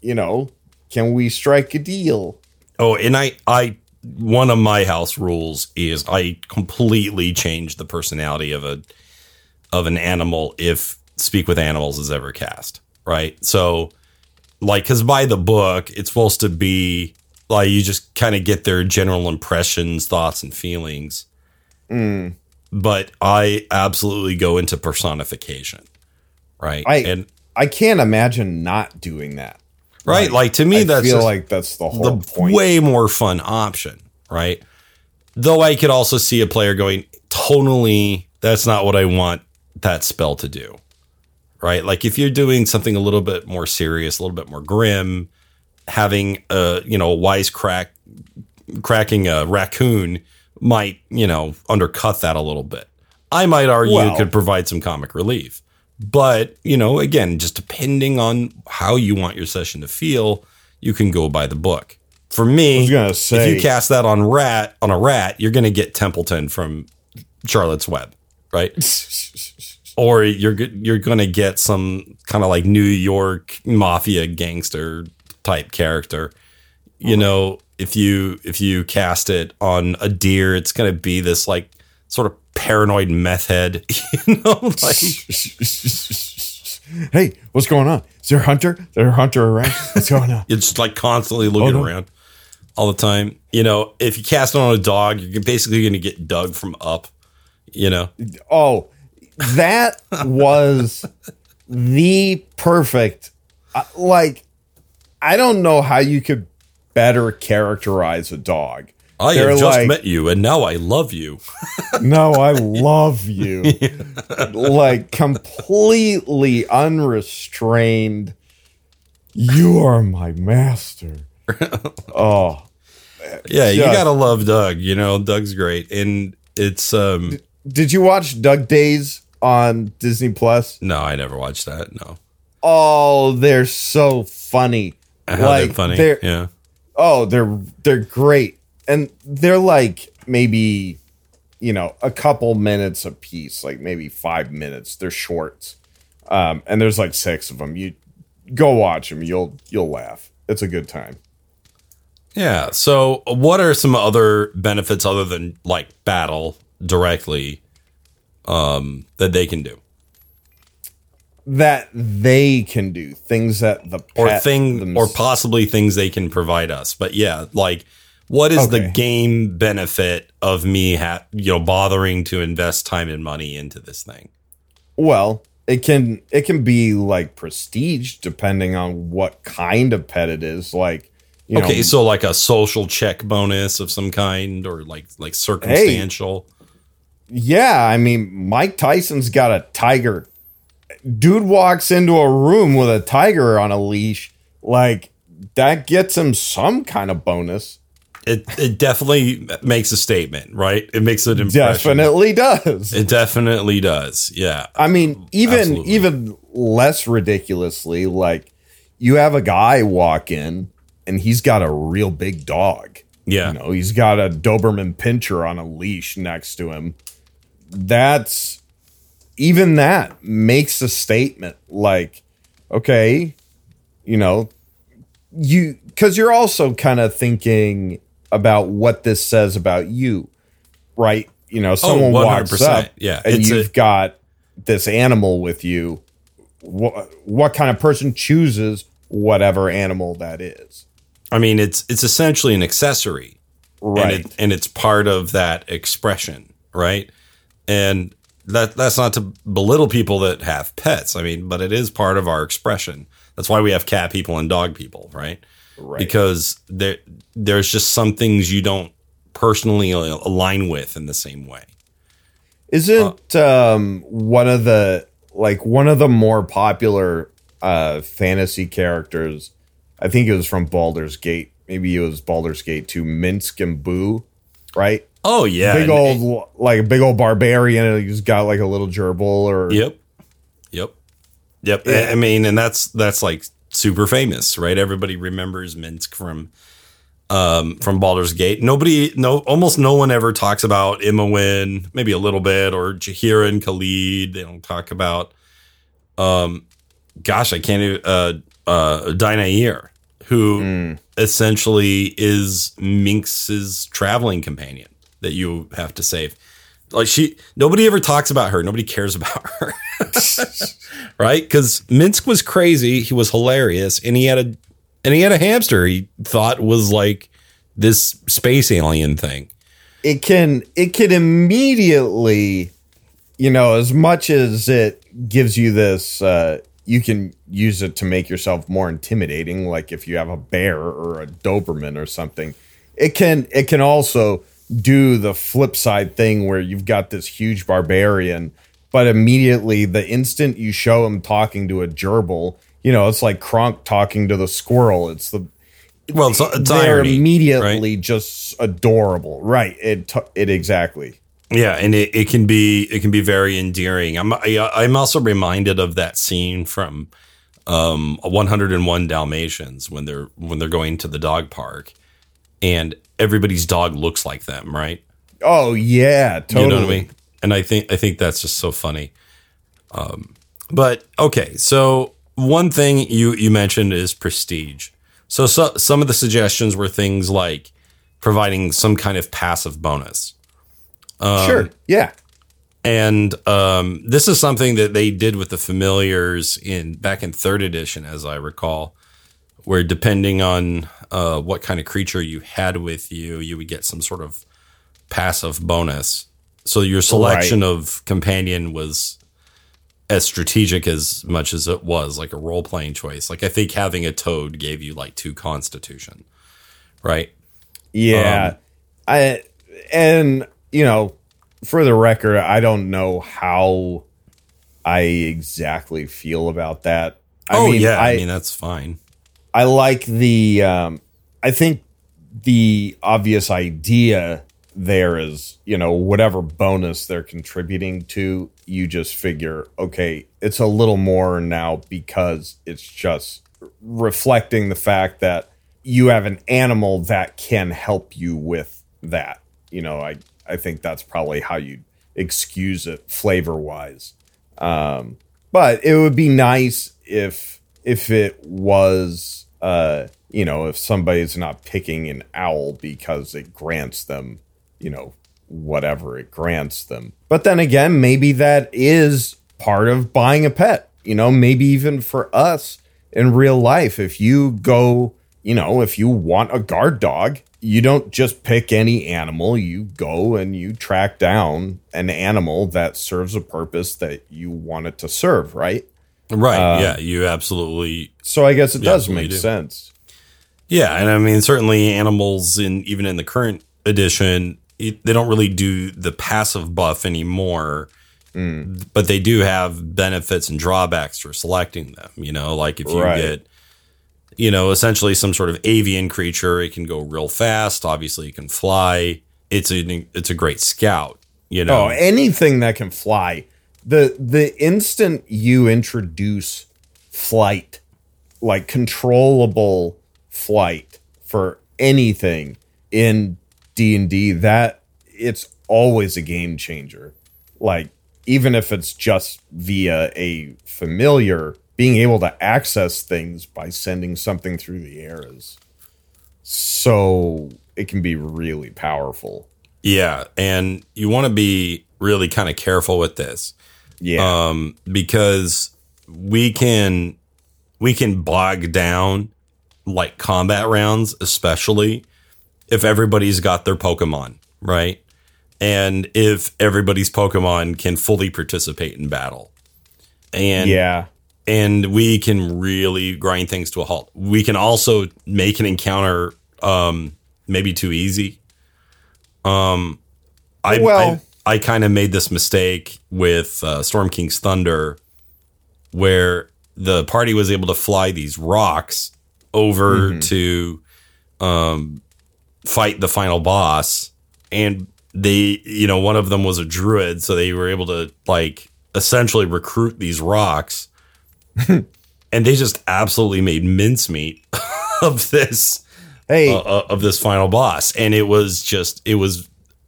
You know, can we strike a deal? Oh, and I, I, one of my house rules is I completely change the personality of a, of an animal if Speak with Animals is ever cast, right? So, like, because by the book, it's supposed to be like you just kind of get their general impressions, thoughts, and feelings. Mm. But I absolutely go into personification, right? I and I can't imagine not doing that. Right, like, to me, I that's feel like that's the whole the point. way more fun option, right? Though I could also see a player going, totally, that's not what I want that spell to do, right? Like if you're doing something a little bit more serious, a little bit more grim, having a you know a wisecrack, cracking a raccoon might you know undercut that a little bit. I might argue Well- could provide some comic relief, but you know again, just depending on how you want your session to feel, you can go by the book. For me, gonna if you cast that on rat on a rat, you're going to get Templeton from Charlotte's Web, right? *laughs* or you're you're going to get some kind of like New York mafia gangster type character. You know, if you if you cast it on a deer, it's going to be this like sort of paranoid meth head. *laughs* You know, like *laughs* hey, what's going on? Is there a hunter? Is there a hunter around? What's going on? *laughs* it's like constantly looking Oh, no. around all the time. You know, if you cast it on a dog, you're basically going to get Dug from Up. You know, Oh, that was the perfect. uh, Like, I don't know how you could better characterize a dog. I They're have just like- met you, and now I love you. *laughs* No, I love you. *laughs* Like, completely unrestrained. You are my master. *laughs* Oh, Yeah, you gotta love Dug. You know, Dug's great, and it's um. did you watch Dug Days on Disney Plus? No, I never watched that. No, Oh, they're so funny. how they're funny. they're- Yeah, Oh, they're they're great. And they're like maybe you know, a couple minutes a piece, like maybe 5 minutes. They're short Um and there's like 6 of them. You go watch them. You'll you'll laugh. It's a good time. yeah. So, what are some other benefits other than like battle directly, um, that they can do, That they can do things that the or thing, or possibly things they can provide us? But yeah, like What is the game benefit of me, ha- you know, bothering to invest time and money into this thing? Well, it can it can be like prestige depending on what kind of pet it is. Like, you okay, know, so like a social check bonus of some kind, or like like circumstantial. yeah. I mean, Mike Tyson's got a tiger. Dude walks into a room with a tiger on a leash. Like that gets him some kind of bonus. It it definitely makes a statement, right? It makes an impression. Definitely does. It definitely does. Yeah. I mean, even Absolutely. even less ridiculously, like you have a guy walk in and he's got a real big dog. Yeah. You know, he's got a Doberman Pinscher on a leash next to him. That's even that makes a statement like, okay, you know, you because you're also kind of thinking about what this says about you, right? You know, oh, someone walks up, yeah, and you've got this animal with you. What what kind of person chooses whatever animal that is? I mean, it's it's essentially an accessory, Right. And, it, and it's part of that expression, right? And that that's not to belittle people that have pets. I mean, but it is part of our expression. That's why we have cat people and dog people, right? Right. Because there there's just some things you don't personally align with in the same way. Isn't um, one of the like one of the more popular uh, fantasy characters? I think it was from Baldur's Gate. Maybe it was Baldur's Gate to Minsc and Boo, right? Oh yeah, big old like a big old barbarian and he's got like a little gerbil or Yep. Yep. Yep. I- I mean, and that's that's like super famous, right? Everybody remembers Minsc from um from Baldur's Gate. Nobody no almost no one ever talks about Imoen, maybe a little bit, or Jaheira and Khalid. They don't talk about um gosh, I can't even uh uh Dynaheir, who essentially is Minsc's traveling companion that you have to save. Like she, nobody ever talks about her. Nobody cares about her, *laughs* right? Because Minsc was crazy. He was hilarious, and he had a, and he had a hamster. He thought was like this space alien thing. it can it can immediately you know as much as it gives you this uh you can use it to make yourself more intimidating like if you have a bear or a doberman or something it can it can also do the flip side thing where you've got this huge barbarian but immediately the instant you show him talking to a gerbil you know it's like kronk talking to the squirrel. It's the Well, it's, it's they're irony, immediately right? just adorable. Right. It t- it exactly. Yeah, and it, it can be it can be very endearing. I'm I, I'm also reminded of that scene from um 101 Dalmatians when they're when they're going to the dog park, and everybody's dog looks like them, right? oh yeah totally You know what I mean? And I think I think that's just so funny. Um, but okay, so one thing you you mentioned is prestige. So, so some of the suggestions were things like providing some kind of passive bonus. sure yeah And um, this is something that they did with the familiars in back in third edition, as I recall, where depending on uh, what kind of creature you had with you, you would get some sort of passive bonus. So your selection of companion was as strategic as much as it was like a role playing choice. Like I think having a toad gave you like two constitution, right? yeah Um, i and you know for the record i don't know how i exactly feel about that i oh mean yeah, I, I, mean that's fine. I like the um I think the obvious idea there is, you know, whatever bonus they're contributing to, you just figure, okay, it's a little more now because it's just reflecting the fact that you have an animal that can help you with that. You know, I I think that's probably how you excuse it flavor wise. Um, but it would be nice if if it was uh you know if somebody's not picking an owl because it grants them you know whatever it grants them. But then again maybe that is part of buying a pet you know maybe even for us in real life. If you go you know if you want a guard dog you don't just pick any animal, you go and you track down an animal that serves a purpose that you want it to serve, right? Right. Uh, yeah, you absolutely So I guess it does make do. sense. Yeah, and I mean certainly animals in even in the current edition, it, they don't really do the passive buff anymore. Mm. But they do have benefits and drawbacks for selecting them. You know, like if you Right. get, you know, essentially some sort of avian creature, it can go real fast. Obviously, it can fly. It's a it's a great scout. You know, Oh, anything that can fly. The the instant you introduce flight, like controllable flight for anything in D&D, that it's always a game changer. Like even if it's just via a familiar, being able to access things by sending something through the air is so it can be really powerful. yeah, and you want to be really kind of careful with this. Yeah. um, because we can we can bog down like combat rounds, especially if everybody's got their Pokemon right, and if everybody's Pokemon can fully participate in battle, and yeah. and we can really grind things to a halt. We can also make an encounter um, maybe too easy. Um, I Well- I, kind of made this mistake with uh, Storm King's Thunder, where the party was able to fly these rocks over to um, fight the final boss, and they, you know, one of them was a druid, so they were able to like essentially recruit these rocks. *laughs* And they just absolutely made mincemeat *laughs* of this Hey, uh, uh, of this final boss. And it was just it was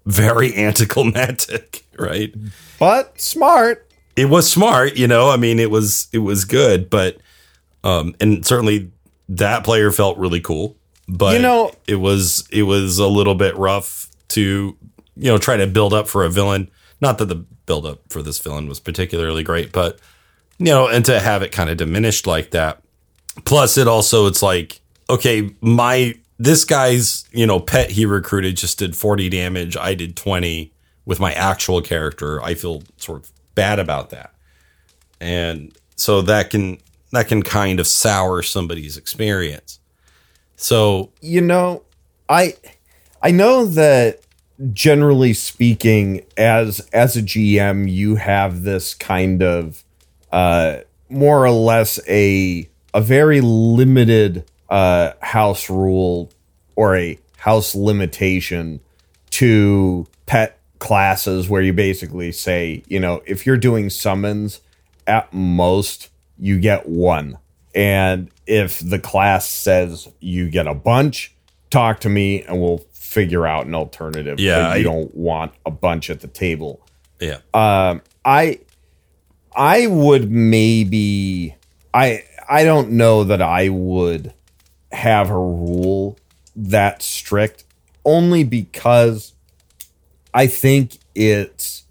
very *laughs* anticlimactic right? But smart. it was smart you know i mean it was it was good but um and certainly that player felt really cool but You know- it was it was a little bit rough to you know try to build up for a villain. Not that the build up for this villain was particularly great but you know and to have it kind of diminished like that. Plus it also it's like okay my this guy's you know pet he recruited just did 40 damage. I did 20 with my actual character. I feel sort of bad about that. And so that can that can kind of sour somebody's experience. So You know, I I know that generally speaking, as as a GM, you have this kind of uh, more or less a a very limited uh, house rule or a house limitation to pet classes where you basically say, you know, if you're doing summons, at most you get one. And if the class says you get a bunch, talk to me and we'll figure out an alternative. Yeah, but you I- don't want a bunch at the table. yeah Um, I I would maybe I I don't know that I would have a rule that strict only because I think it's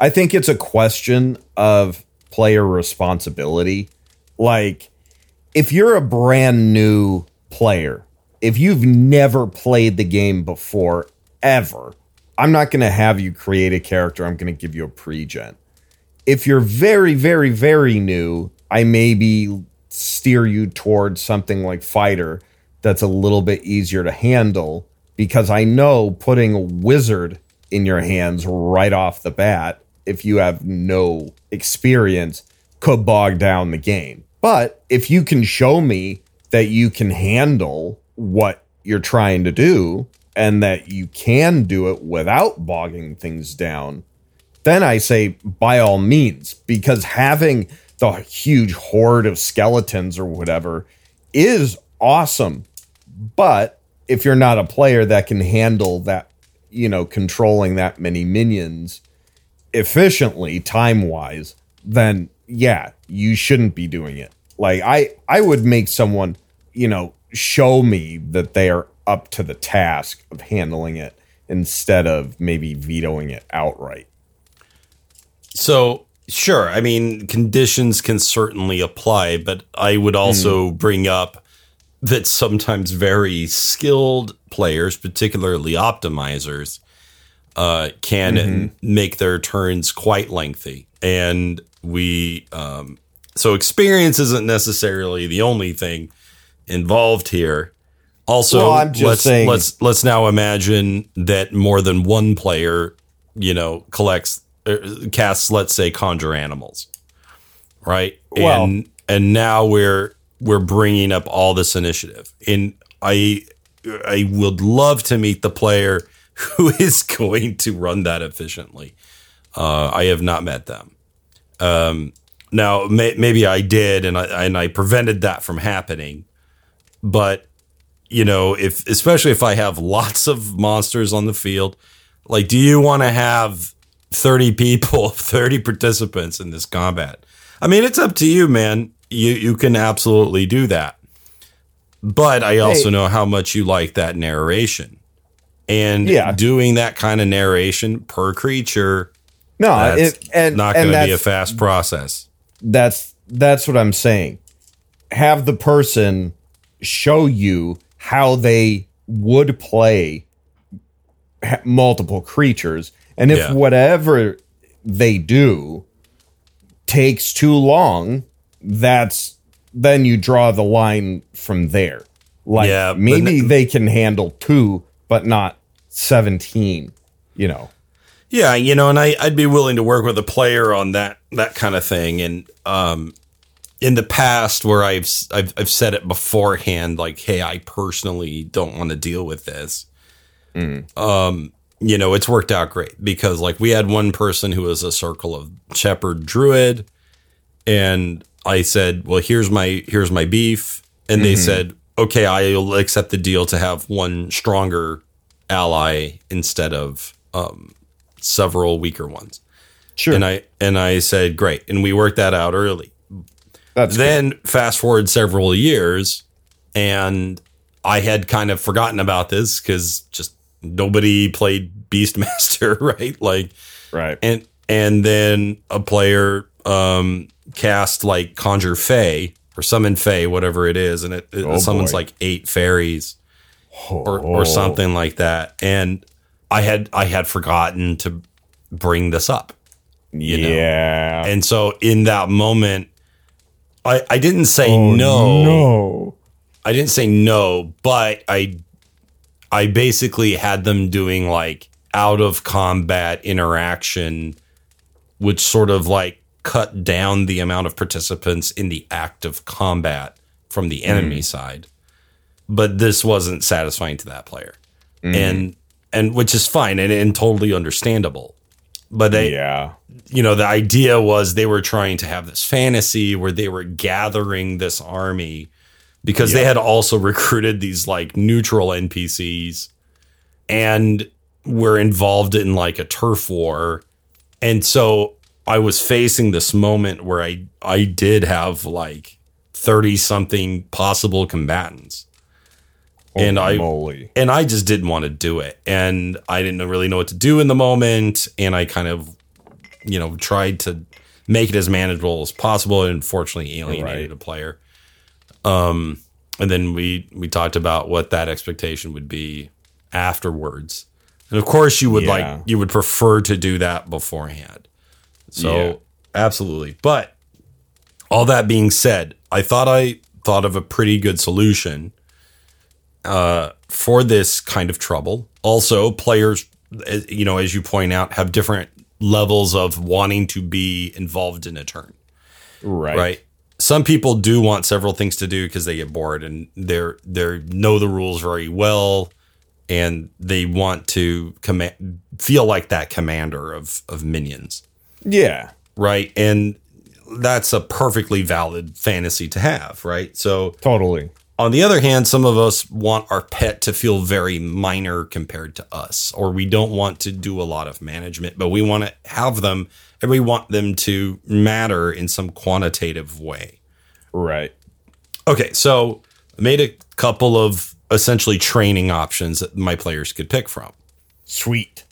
I think it's a question of player responsibility. Like if you're a brand new player, if you've never played the game before ever, I'm not going to have you create a character. I'm going to give you a pre-gen if you're very, very, very new, I maybe steer you towards something like fighter that's a little bit easier to handle because I know putting a wizard in your hands right off the bat, if you have no experience, could bog down the game. But if you can show me that you can handle what you're trying to do and that you can do it without bogging things down, then I say by all means, because having the huge horde of skeletons or whatever is awesome. But if you're not a player that can handle that, you know, controlling that many minions efficiently, time wise, then yeah, you shouldn't be doing it. Like I, I would make someone, you know, show me that they are up to the task of handling it instead of maybe vetoing it outright. So, sure, I mean, conditions can certainly apply, but I would also bring up that sometimes very skilled players, particularly optimizers, uh, can make their turns quite lengthy. And we, um, so experience isn't necessarily the only thing involved here. Also, Well, I'm just let's saying- let's let's now imagine that more than one player, you know, collects casts, let's say, conjure animals, right? Well- and and now we're we're bringing up all this initiative, and I I would love to meet the player *laughs* who is going to run that efficiently. Uh, I have not met them. Um, now, may, maybe I did, and I and I prevented that from happening. But you know, if especially if I have lots of monsters on the field, like, do you want to have thirty people, *laughs* thirty participants in this combat? I mean, it's up to you, man. You you can absolutely do that. But I also Hey. know how much you like that narration. And Yeah. doing that kind of narration per creature, No, that's it, and not going to be a fast process. that's that's what I'm saying. Have the person show you how they would play multiple creatures, and if Yeah. whatever they do takes too long, that's then you draw the line from there. Like Yeah, maybe n- they can handle two, but not seventeen. You know. Yeah, you know, and I, I'd be willing to work with a player on that that kind of thing. And um, in the past, where I've, I've I've said it beforehand, like, hey, I personally don't want to deal with this. Um, you know, it's worked out great because like we had one person who was a circle of shepherd druid, and I said, well, here's my here's my beef, and they said, okay, I'll accept the deal to have one stronger ally instead of um, several weaker ones. Sure. And I and I said, great, and we worked that out early. that's. Then fast forward several years, and I had kind of forgotten about this because just nobody played Beastmaster, *laughs* right? Like, right. and and then a player um, cast like Conjure Fey or Summon Fey, whatever it is, and it, it Oh, summons boy. like eight fairies or, Oh. or something like that. And I had I had forgotten to bring this up. you know. yeah. And so in that moment, I, I didn't say Oh, no. No. I didn't say no, but I I basically had them doing like out of combat interaction, which sort of like cut down the amount of participants in the act of combat from the enemy mm. side. But this wasn't satisfying to that player. Mm. And and which is fine and, and totally understandable. But they Yeah. you know, the idea was they were trying to have this fantasy where they were gathering this army because they had also *laughs* recruited these like neutral NPCs and were involved in like a turf war. And so I was facing this moment where I I did have like 30 something possible combatants. And I- moly. and I just didn't want to do it. And I didn't really know what to do in the moment. And I kind of, you know, tried to make it as manageable as possible. And unfortunately alienated Right. a player. Um, and then we we talked about what that expectation would be afterwards. And of course, you would Yeah. like you would prefer to do that beforehand. So Yeah. absolutely. But all that being said, I thought I thought of a pretty good solution uh, for this kind of trouble. Also, players, uh, you know, as you point out, have different levels of wanting to be involved in a turn, Right. right? Some people do want several things to do because they get bored and they're they know the rules very well, and they want to command feel like that commander of of minions Yeah. right? And that's a perfectly valid fantasy to have, right? So, Totally. On the other hand, some of us want our pet to feel very minor compared to us, or we don't want to do a lot of management, but we want to have them and we want them to matter in some quantitative way. Right. Okay, so I made a couple of essentially training options that my players could pick from. Sweet.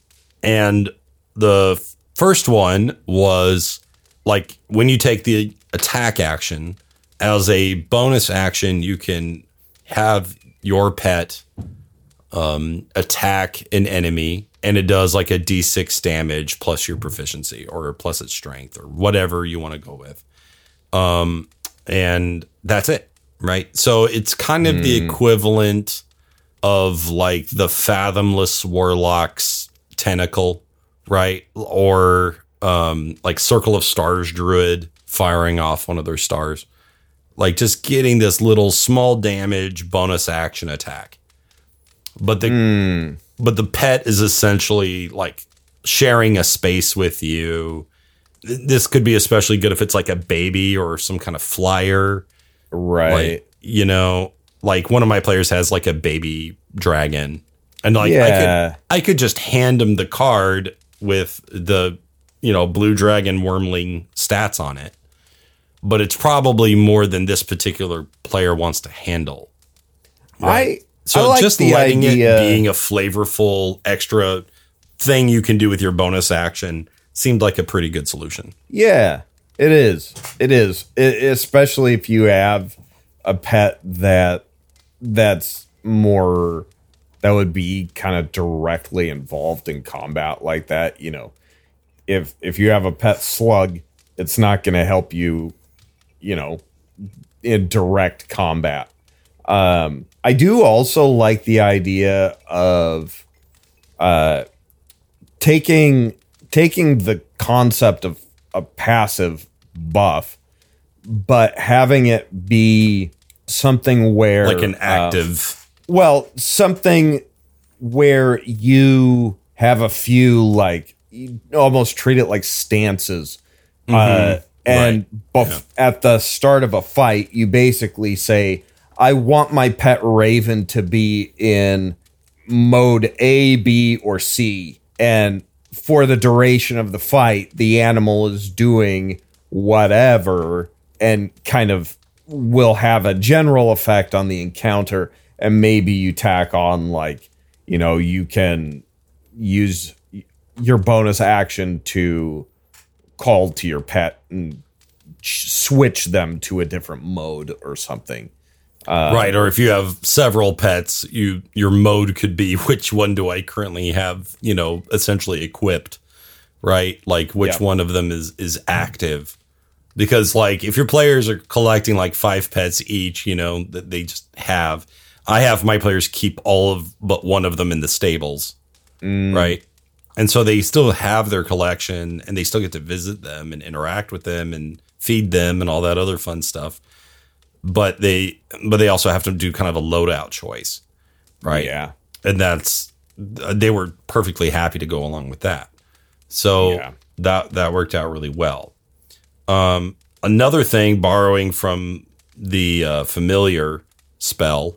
And the first one was like when you take the attack action as a bonus action, you can have your pet um, attack an enemy and it does like a d6 damage plus your proficiency or plus its strength or whatever you want to go with. Um, and that's it, right? So it's kind of the equivalent of like the fathomless warlock's tentacle, right? Or um, like Circle of Stars druid firing off one of their stars. Like just getting this little small damage bonus action attack. But the hmm. but the pet is essentially like sharing a space with you. This could be especially good if it's like a baby or some kind of flyer. Right. Like, you know, like one of my players has like a baby dragon. And like I could I could just hand him the card with the, you know, blue dragon wormling stats on it. But it's probably more than this particular player wants to handle. I So like just the letting idea. it being a flavorful extra thing you can do with your bonus action seemed like a pretty good solution. Yeah, it is. It is, I especially if you have a pet that that's more that would be kind of directly involved in combat like that. You know, if if you have a pet slug, it's not going to help you. You know, in direct combat. Um, I do also like the idea of uh, taking taking the concept of a passive buff, but having it be something where Like an uh, active well, something where you have a few like you almost treat it like stances. Uh, and bef- at the start of a fight, you basically say, I want my pet raven to be in mode A, B, or C. And for the duration of the fight, the animal is doing whatever and kind of will have a general effect on the encounter. And maybe you tack on, like, you know, you can use your bonus action to call to your pet and switch them to a different mode or something. Uh, right or if you have several pets you your mode could be *laughs* which one do i currently have you know essentially equipped right like which Yep. one of them is is active because like if your players are collecting like five pets each you know that they just have i have my players keep all of but one of them in the stables mm. right and so they still have their collection and they still get to visit them and interact with them and feed them and all that other fun stuff. But they but they also have to do kind of a loadout choice. Right. Yeah. and that's they were perfectly happy to go along with that. So Yeah. that that worked out really well. Um another thing borrowing from the uh, familiar spell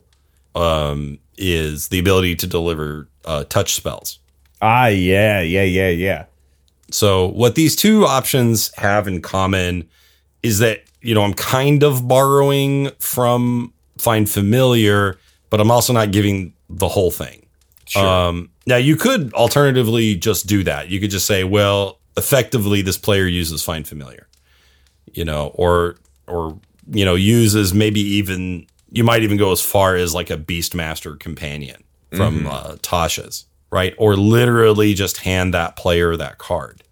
um is the ability to deliver uh, touch spells Ah, yeah, yeah, yeah, yeah. so what these two options have in common is that you know I'm kind of borrowing from Find Familiar, but I'm also not giving the whole thing. Um, now you could alternatively just do that. You could just say, well, effectively this player uses Find Familiar, you know, or or you know uses maybe even you might even go as far as like a Beastmaster companion from uh, Tasha's, right? Or literally just hand that player that card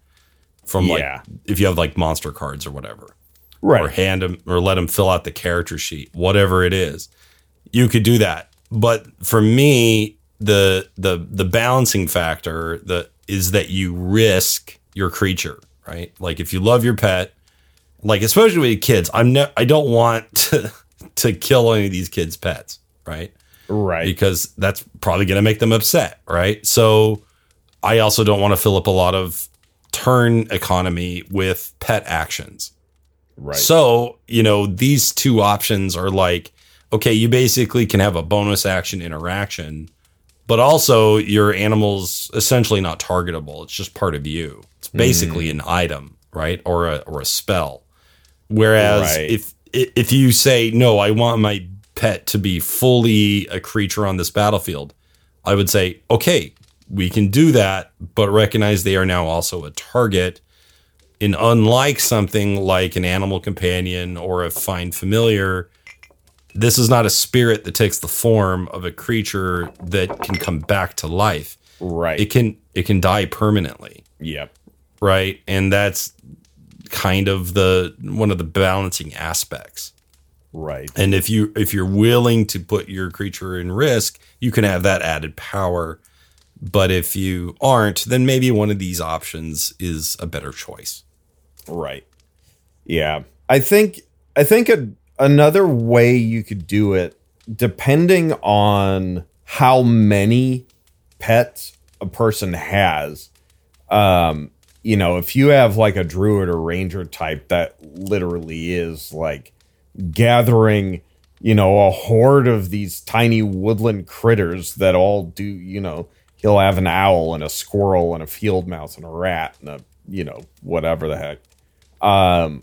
from Yeah. like if you have like monster cards or whatever Right. or hand them or let them fill out the character sheet, whatever it is. You could do that. But for me, the the the balancing factor that is that you risk your creature, right? Like if you love your pet, like especially with kids, I'm ne- I don't want *laughs* to to kill any of these kids' pets, right? Right. because that's probably going to make them upset, right? So I also don't want to fill up a lot of turn economy with pet actions. Right. So, you know, these two options are like, okay, you basically can have a bonus action interaction, but also your animal's essentially not targetable. It's just part of you. It's hmm. basically an item, right? Or a or a spell. Whereas Right. if if you say, no, I want my pet to be fully a creature on this battlefield, I would say, okay, we can do that, but recognize they are now also a target. And unlike something like an animal companion or a find familiar, this is not a spirit that takes the form of a creature that can come back to life. Right. It can it can die permanently, yep. right? And that's kind of the one of the balancing aspects. Right. And if you if you're willing to put your creature in risk, you can have that added power. But if you aren't, then maybe one of these options is a better choice. Right. Yeah. I think I think a, another way you could do it depending on how many pets a person has um you know if you have like a druid or ranger type that literally is like gathering you know a horde of these tiny woodland critters that all do you know he'll have an owl and a squirrel and a field mouse and a rat and a you know whatever the heck. Um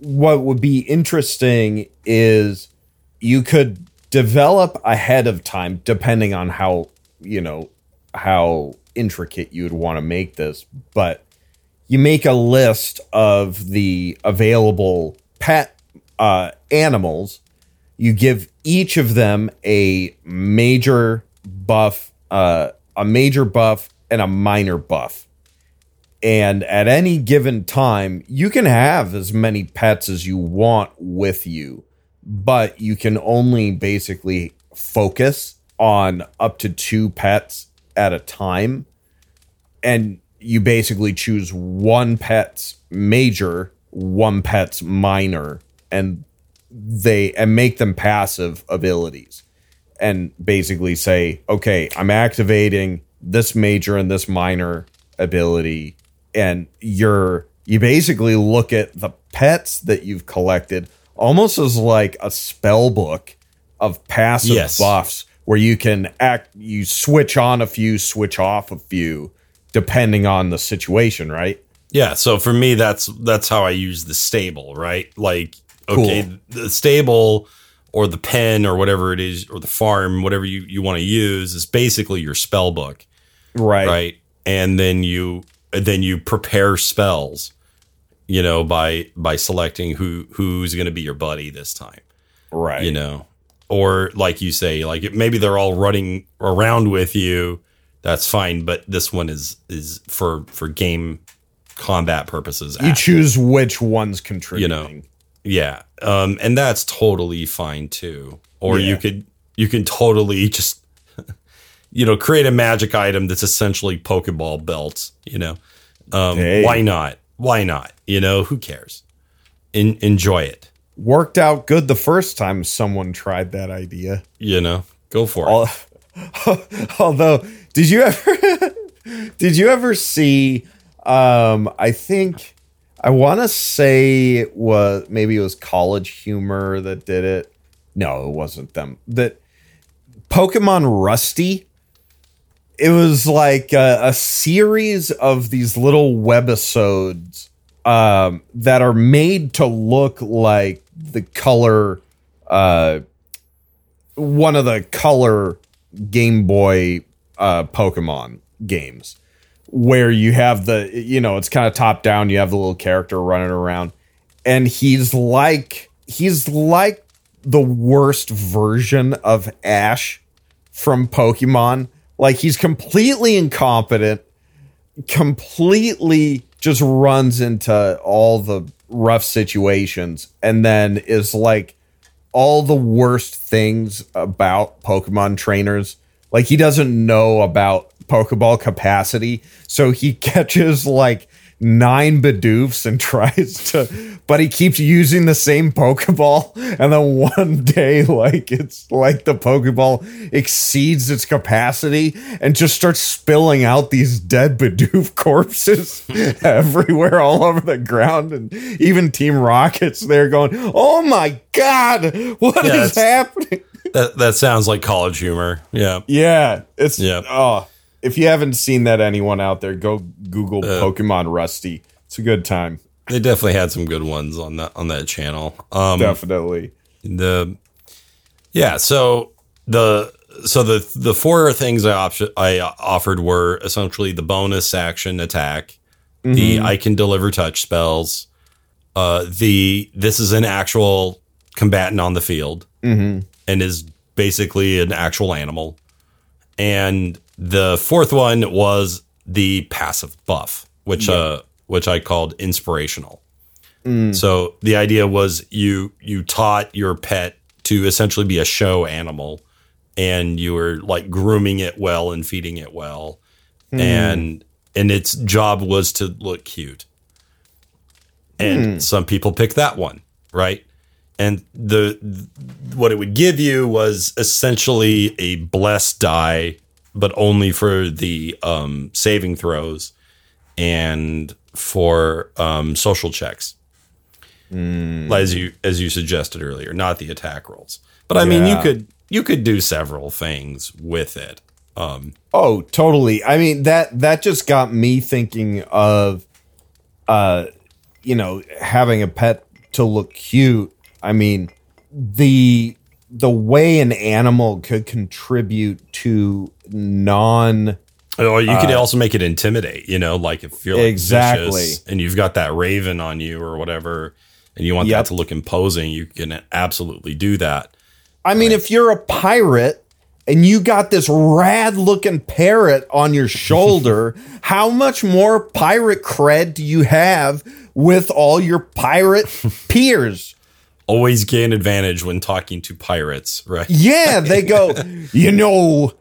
what would be interesting is you could develop ahead of time depending on how you know how intricate you would want to make this but you make a list of the available pet uh, animals you give each of them a major buff uh, a major buff and a minor buff. And at any given time you can have as many pets as you want with you but you can only basically focus on up to two pets at a time. And you basically choose one pet's major one pet's minor and they and make them passive abilities and basically say okay i'm activating this major and this minor ability and you're you basically look at the pets that you've collected almost as like a spell book of passive Yes. buffs where you can act you switch on a few switch off a few depending on the situation right Yeah, so for me that's that's how I use the stable, right? Like okay, the stable or the pen or whatever it is or the farm, whatever you you want to use is basically your spell book, right. Right? And then you then you prepare spells, you know, by by selecting who who's going to be your buddy this time, right. You know. Or like you say, like it- maybe they're all running around with you, that's fine, but this one is is for for game combat purposes. you choose which one's contributing Yeah. Um, and that's totally fine too. Or you could you can totally just *laughs* you know, create a magic item that's essentially Pokeball belts, you know. Um Hey. why not? Why not? You know, who cares? En- enjoy it. worked out good the first time someone tried that idea You know. Go for it. *laughs* Although, did you ever *laughs* did you ever see um I think I want to say it was maybe it was College Humor that did it. No, it wasn't them. That Pokemon Rusty it was like a, a series of these little webisodes um, that are made to look like the color uh, one of the color Game Boy uh, Pokemon games where you have the you know it's kind of top down you have the little character running around and he's like he's like the worst version of Ash from Pokemon like he's completely incompetent completely just runs into all the rough situations and then is like all the worst things about Pokemon trainers. Like he doesn't know about Pokeball capacity, so he *laughs* catches like nine Bidoofs and *laughs* tries to, but he keeps using the same Pokeball, and then one day, like it's like the Pokeball exceeds its capacity and just starts spilling out these dead Bidoof *laughs* corpses everywhere, all over the ground, and even Team Rocket's there going, "Oh my god, what Yeah, is happening?" that that sounds like college humor. Yeah. Yeah, it's Yeah. Oh, if you haven't seen that, anyone out there, go Google Uh. Pokemon Rusty. It's a good time, They definitely had some good ones on that on that channel. Um definitely. the yeah so the so the the four things i option i offered were essentially the bonus action attack the i can deliver touch spells uh the this is an actual combatant on the field and is basically an actual animal. And the fourth one was the passive buff, which uh which I called inspirational. Mm. So the idea was you you taught your pet to essentially be a show animal and you were like grooming it well and feeding it well hmm. and and its job was to look cute. And hmm. some people pick that one, right? And the what it would give you was essentially a blessed die, but only for the um, saving throws and for um, social checks, as you as you suggested earlier, not the attack rolls. But I mean, you could you could do several things with it. Um, Oh, totally. I mean that that just got me thinking of uh you know, having a pet to look cute. I mean, the the way an animal could contribute to non Oh, you could also make it intimidate, you know, like if you're like Uh, Exactly. vicious and you've got that raven on you or whatever, and you want Yep. that to look imposing, you can absolutely do that. I mean, if you're a pirate and you got this rad looking parrot on your shoulder, *laughs* how much more pirate cred do you have with all your pirate *laughs* peers? Always gain advantage when talking to pirates, right? Yeah, they go, *laughs* you know,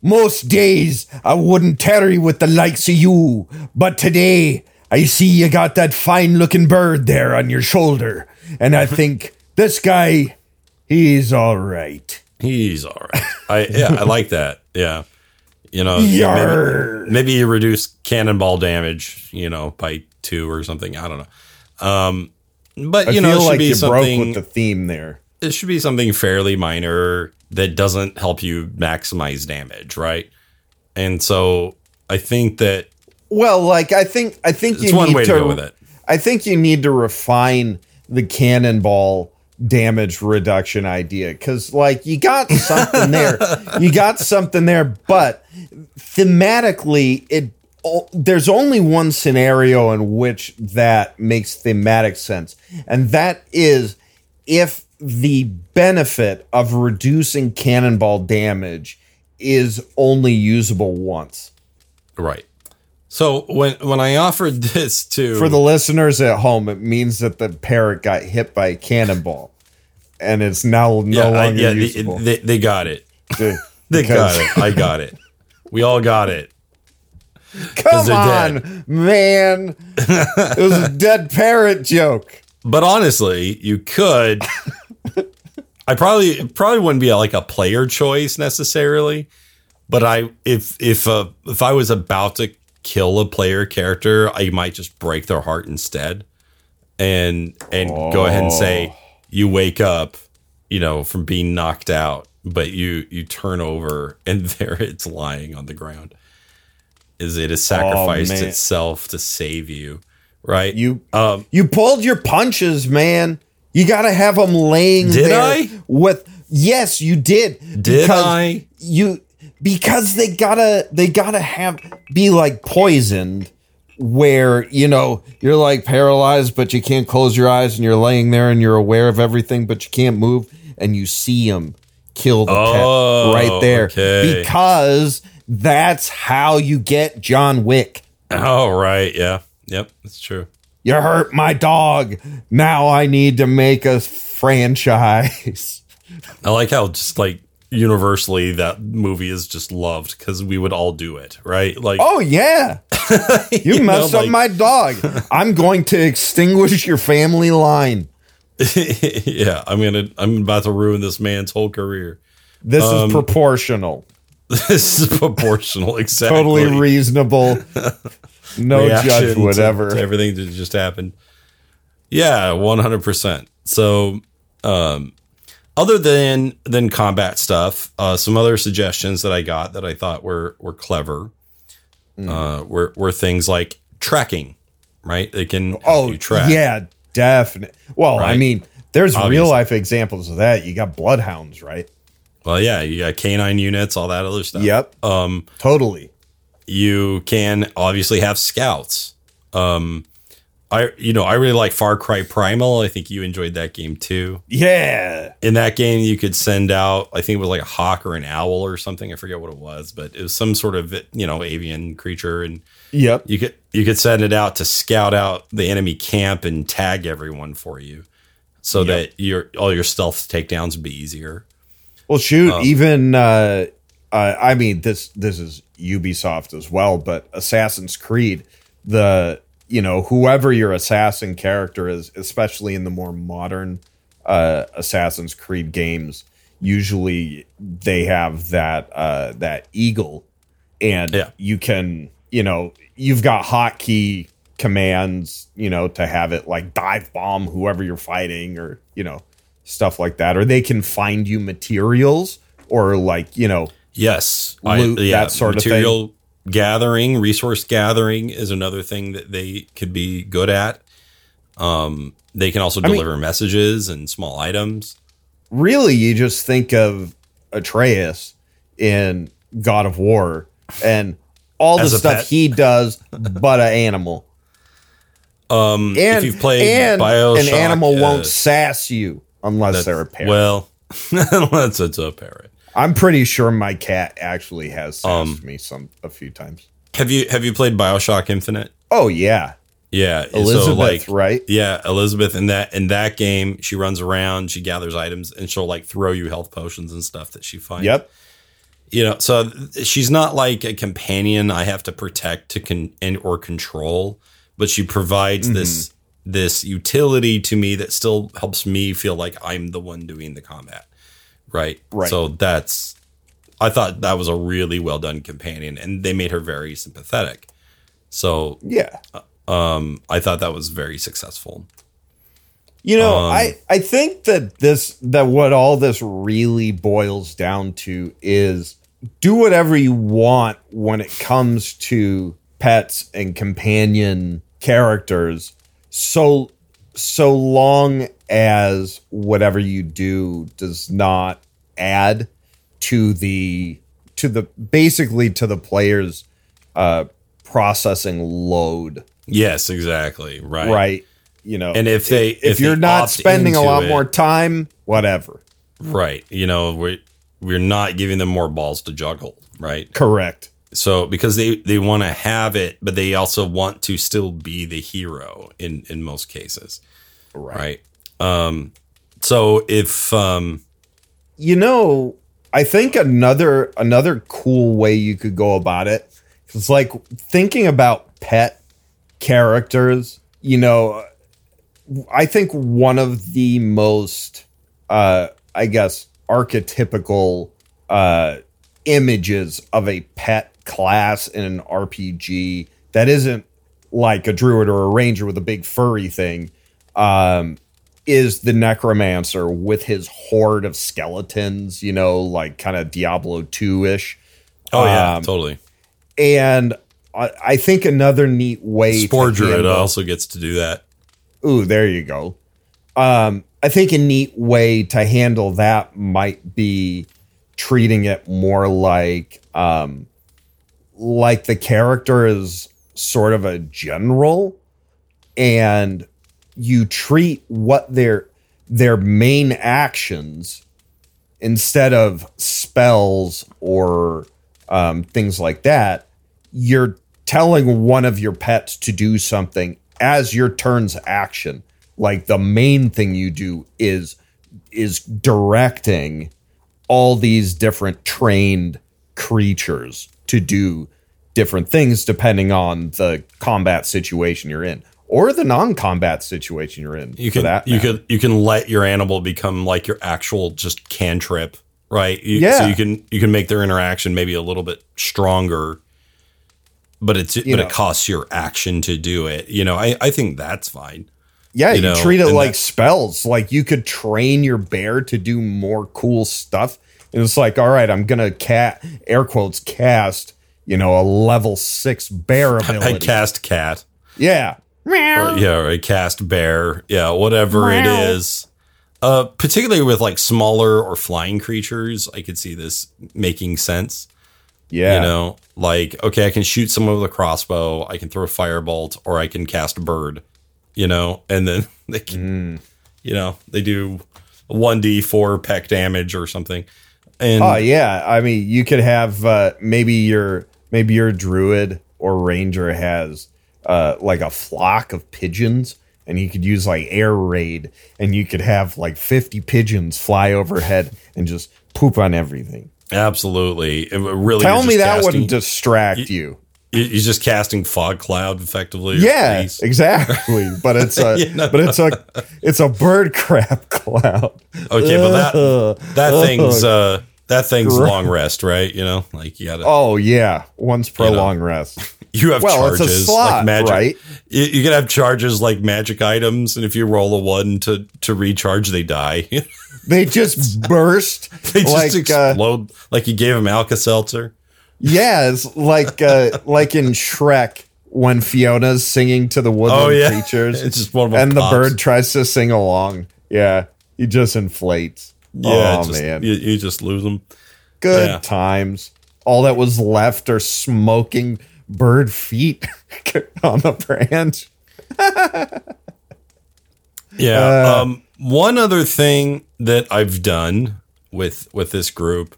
most days I wouldn't tarry with the likes of you, but today I see you got that fine looking bird there on your shoulder, and I think *laughs* this guy, he's all right. He's all right. I yeah, I like that. Yeah, you know, maybe, maybe you reduce cannonball damage, you know, by two or something. I don't know. Um, but I you know, it should like be something. with the theme there. it should be something fairly minor that doesn't help you maximize damage, right? And so I think that Well, like I think I think it's you one need way to go with it. I think you need to refine the cannonball damage reduction idea because like you got something there *laughs* you got something there but thematically it there's only one scenario in which that makes thematic sense and that is if the benefit of reducing cannonball damage is only usable once Right. So when when I offered this to For the listeners at home, it means that the parrot got hit by a cannonball, and it's now no yeah, I- longer yeah, they, usable. they, they got it. They *laughs* got it. I got it. We all got it. Come on, man! it was a dead parrot joke. But honestly, you could. I probably probably wouldn't be like a player choice necessarily, but I if if uh, if I was about to kill a player character, I might just break their heart instead, and and go ahead and say you wake up, you know, from being knocked out, but you you turn over and *laughs* there it's lying on the ground. Is it has sacrificed man. itself to save you, right? You um you pulled your punches, man. You got to have them laying Did there I? with. Yes, you did. Did because I? You because they gotta they gotta have be like poisoned where you know you're like paralyzed but you can't close your eyes and you're laying there and you're aware of everything but you can't move and you see them kill the Oh, pet right there okay. because that's how you get John Wick. Oh, right. Yeah. Yep. That's true. You hurt my dog. Now I need to make a franchise. *laughs* I like how just like universally that movie is just loved because we would all do it, right? Like, Oh yeah. *laughs* You, know, messed up like- my dog. *laughs* I'm going to extinguish your family line. yeah, I'm gonna, I'm about to ruin this man's whole career. This Um, is proportional. *laughs* This is proportional, exactly. Totally reasonable. *laughs* No judge whatever. to everything that just happened. Yeah, one hundred percent. So, um, other than than combat stuff, uh, some other suggestions that I got that I thought were were clever Hmm. uh, were were things like tracking. Right? They can oh you track. yeah, definitely. Well, I mean, there's Obviously. real life examples of that. You got bloodhounds, right? Well, yeah, you got canine units, all that other stuff. Yep. Um, Totally. you can obviously have scouts. Um, I you know I really like Far Cry Primal. I think you enjoyed that game too. Yeah. In that game, you could send out I think it was like a hawk or an owl or something. I forget what it was, but it was some sort of you know avian creature, and Yep. you could you could send it out to scout out the enemy camp and tag everyone for you, so Yep. that your all your stealth takedowns would be easier. Well, shoot, Um, even uh, uh, I mean this this is Ubisoft as well, but Assassin's Creed, the you know whoever your assassin character is, especially in the more modern uh, Assassin's Creed games, usually they have that uh, that eagle, and Yeah. you can you know you've got hotkey commands, you know, to have it like dive bomb whoever you're fighting, or you know stuff like that, or they can find you materials or like you know Yes, Loot, that sort of thing. material gathering, resource gathering is another thing that they could be good at. Um, they can also mean- deliver messages and small items. really you just think of Atreus in God of War and all the As stuff pet. he does, but an animal. Um, And if you've played and Bioshock, an animal uh, won't sass you unless that's- they're a parrot. Well, *laughs* unless it's a parrot. I'm pretty sure my cat actually has sassed Um, me some a few times. Have you have you played Bioshock Infinite? Oh yeah, Yeah, Elizabeth, so like right? yeah, Elizabeth in that in that game, she runs around, she gathers items, and she'll like throw you health potions and stuff that she finds. Yep. you know so she's not like a companion i have to protect to con and or control but she provides Mm-hmm. this this utility to me that still helps me feel like i'm the one doing the combat right Right. so that's i thought that was a really well done companion and they made her very sympathetic so Yeah. um i thought that was very successful You know, Um, I I think that this that what all this really boils down to is do whatever you want when it comes to pets and companion characters so so long as whatever you do does not add to the to the basically to the player's uh processing load yes exactly right right you know and if they if, they you're not spending a lot it- more time, whatever. Right. You know, we're we're not giving them more balls to juggle, right? Correct. So because they they want to have it, but they also want to still be the hero in in most cases, right? Um so if um You know, I think another another cool way you could go about it is like thinking about pet characters. You know, I think one of the most, uh, I guess, archetypical uh, images of a pet class in an RPG that isn't like a druid or a ranger with a big furry thing um, is the necromancer with his horde of skeletons, you know, like kind of Diablo 2 ish. oh yeah, Um, totally. And I, I think another neat way Spore Druid handle- also gets to do that. Ooh, there you go. Um, I think a neat way to handle that might be treating it more like um, like the character is sort of a general, and you treat what their their main actions instead of spells or um, things like that. You're telling one of your pets to do something as your turn's action. Like the main thing you do is is directing all these different trained creatures to do different things depending on the combat situation you're in or the non-combat situation you're in You can that you matter. could you can let your animal become like your actual just cantrip, right? You, Yeah. So you can you can make their interaction maybe a little bit stronger, but it's but know. it costs your action to do it. You know, I I think that's fine. Yeah, you, you know, treat it and like spells. Like you could train your bear to do more cool stuff. And it's like, all right, I'm gonna cat air quotes cast, you know, a level six bear *laughs* I ability. cast cat. yeah. or, yeah, or a cast bear, yeah, whatever it is. Uh, particularly with like smaller or flying creatures, I could see this making sense. Yeah. You know, like okay, I can shoot someone with a crossbow, I can throw a firebolt, or I can cast bird. you know, and then *laughs* they can, you know, they do one d four peck damage or something. And Oh yeah, I mean, you could have uh, maybe your maybe your druid or ranger has uh, like a flock of pigeons, and you could use like air raid, and you could have like fifty pigeons fly overhead and just poop on everything. absolutely, it really, Tell me that casting- wouldn't distract you. you- You're just casting fog cloud effectively. Yeah, fleece. *laughs* exactly. But it's a You know? but it's a it's a bird crap *laughs* cloud. Okay, but that that thing's uh that thing's Gross. long rest, right? You know, like you gotta Oh yeah, once per You know. long rest. *laughs* you have Well, charges slot, like magic. right? You, you can have charges like magic items, and if you roll a one to to recharge, they die. *laughs* They just burst *laughs* they just like uh, explode. like you gave them Alka Seltzer. Yeah, it's like uh, like in Shrek when Fiona's singing to the woodland Oh, yeah. creatures, It's just one of them and the bird tries to sing along. Yeah, he just inflates. Yeah, oh just, man, you, you just lose them. good yeah. times. All that was left are smoking bird feet *laughs* on the branch. *laughs* Yeah. Uh, um, one other thing that I've done with with this group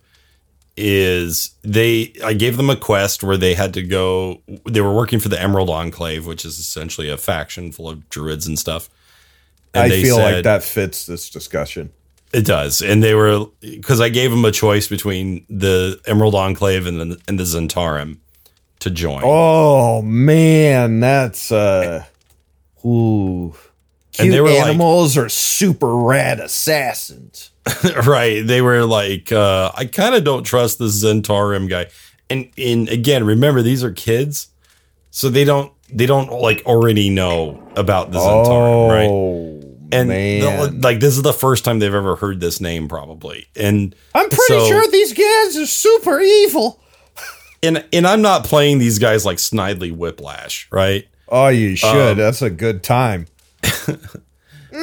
is they I gave them a quest where they had to go they were working for the Emerald Enclave, which is essentially a faction full of druids and stuff. And I feel like that fits this discussion. It does. And they were because I gave them a choice between the Emerald Enclave and the and the Zhentarim to join. Oh man, that's uh, ooh. Cute And they were like- animals are super rad assassins. *laughs* right. They were like, uh, I kind of don't trust the Zhentarim guy. And and again, remember these are kids, so they don't they don't like already know about the Zhentarim, right? And like this is the first time they've ever heard this name, probably. And I'm pretty so- sure these guys are super evil. and and I'm not playing these guys like Snidely Whiplash, right? Oh, you should. Um, That's a good time. *laughs* Um,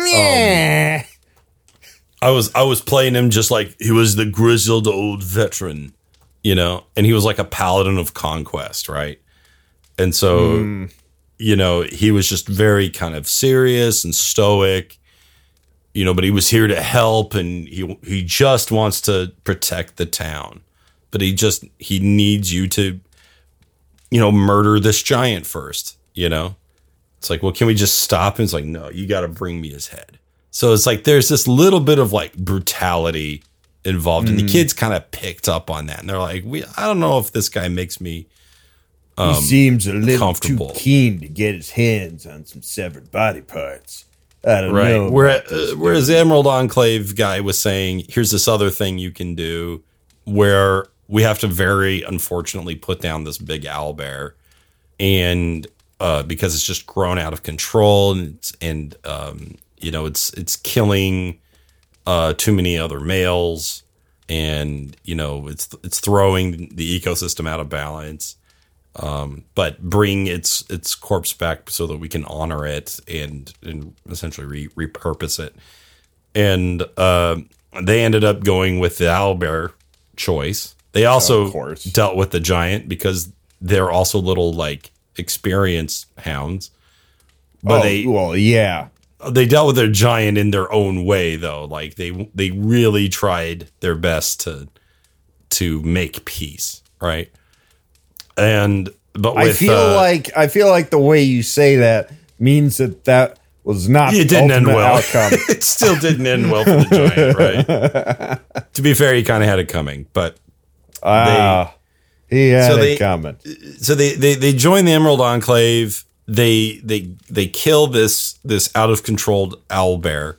I was I was playing him just like he was the grizzled old veteran, you know, and he was like a paladin of conquest, right? And so, you know, he was just very kind of serious and stoic, you know, but he was here to help and he he just wants to protect the town. But he just he needs you to you know, murder this giant first, you know? It's like, well, can we just stop? And it's like, no, you got to bring me his head. So it's like there's this little bit of like brutality involved, and the mm. kids kind of picked up on that, and they're like, we, I don't know if this guy makes me. He seems a little too keen to get his hands on some severed body parts. I don't Right. know. Where, about this uh, whereas the Emerald Enclave guy was saying, here's this other thing you can do where we have to very unfortunately put down this big owl bear. And uh, because it's just grown out of control and, it's, and um, you know, it's, it's killing uh, too many other males and, you know, it's, it's throwing the ecosystem out of balance Um, but bring its its corpse back so that we can honor it and and essentially re- repurpose it. And uh, they ended up going with the owlbear choice. They also dealt with the giant because they're also little like experienced hounds. But oh, they well, yeah. they dealt with their giant in their own way though. Like they they really tried their best to to make peace, right? And but with, I feel uh, like I feel like the way you say that means that that was not it the didn't end well. outcome. *laughs* it still didn't end well for the giant, *laughs* right? to be fair, he kind of had it coming, but Ah, he had So it they- coming. so they they they join the Emerald Enclave. They they they kill this this out of controlled owl bear,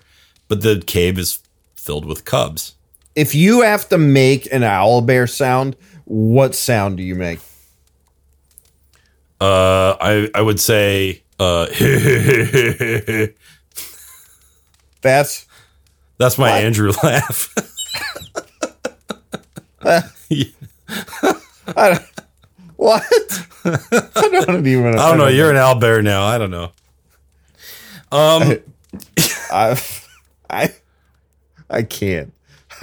but the cave is filled with cubs. If you have to make an owl bear sound, what sound do you make? Uh, I I would say uh, *laughs* That's that's my What? Andrew laugh. *laughs* *laughs* I don't, what? I don't even. I don't know. You're an owl bear now. I don't know. Um, I, I, I can't.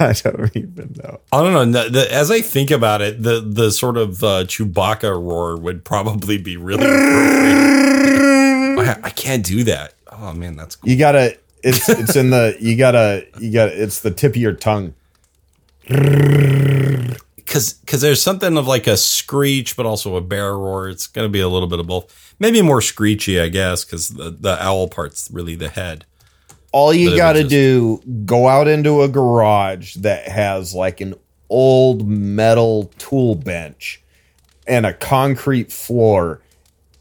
*laughs* I don't even know. I don't know. The- the- as I think about it, the the sort of uh, Chewbacca roar would probably be really. I, I can't do that. Oh man, that's cool. You gotta. It's it's in the. You gotta. You got. It's the tip of your tongue. because because there's something of like a screech, but also a bear roar. It's gonna be a little bit of both. Maybe more screechy, I guess, because the the owl part's really the head. All you got to do, go out into a garage that has like an old metal tool bench and a concrete floor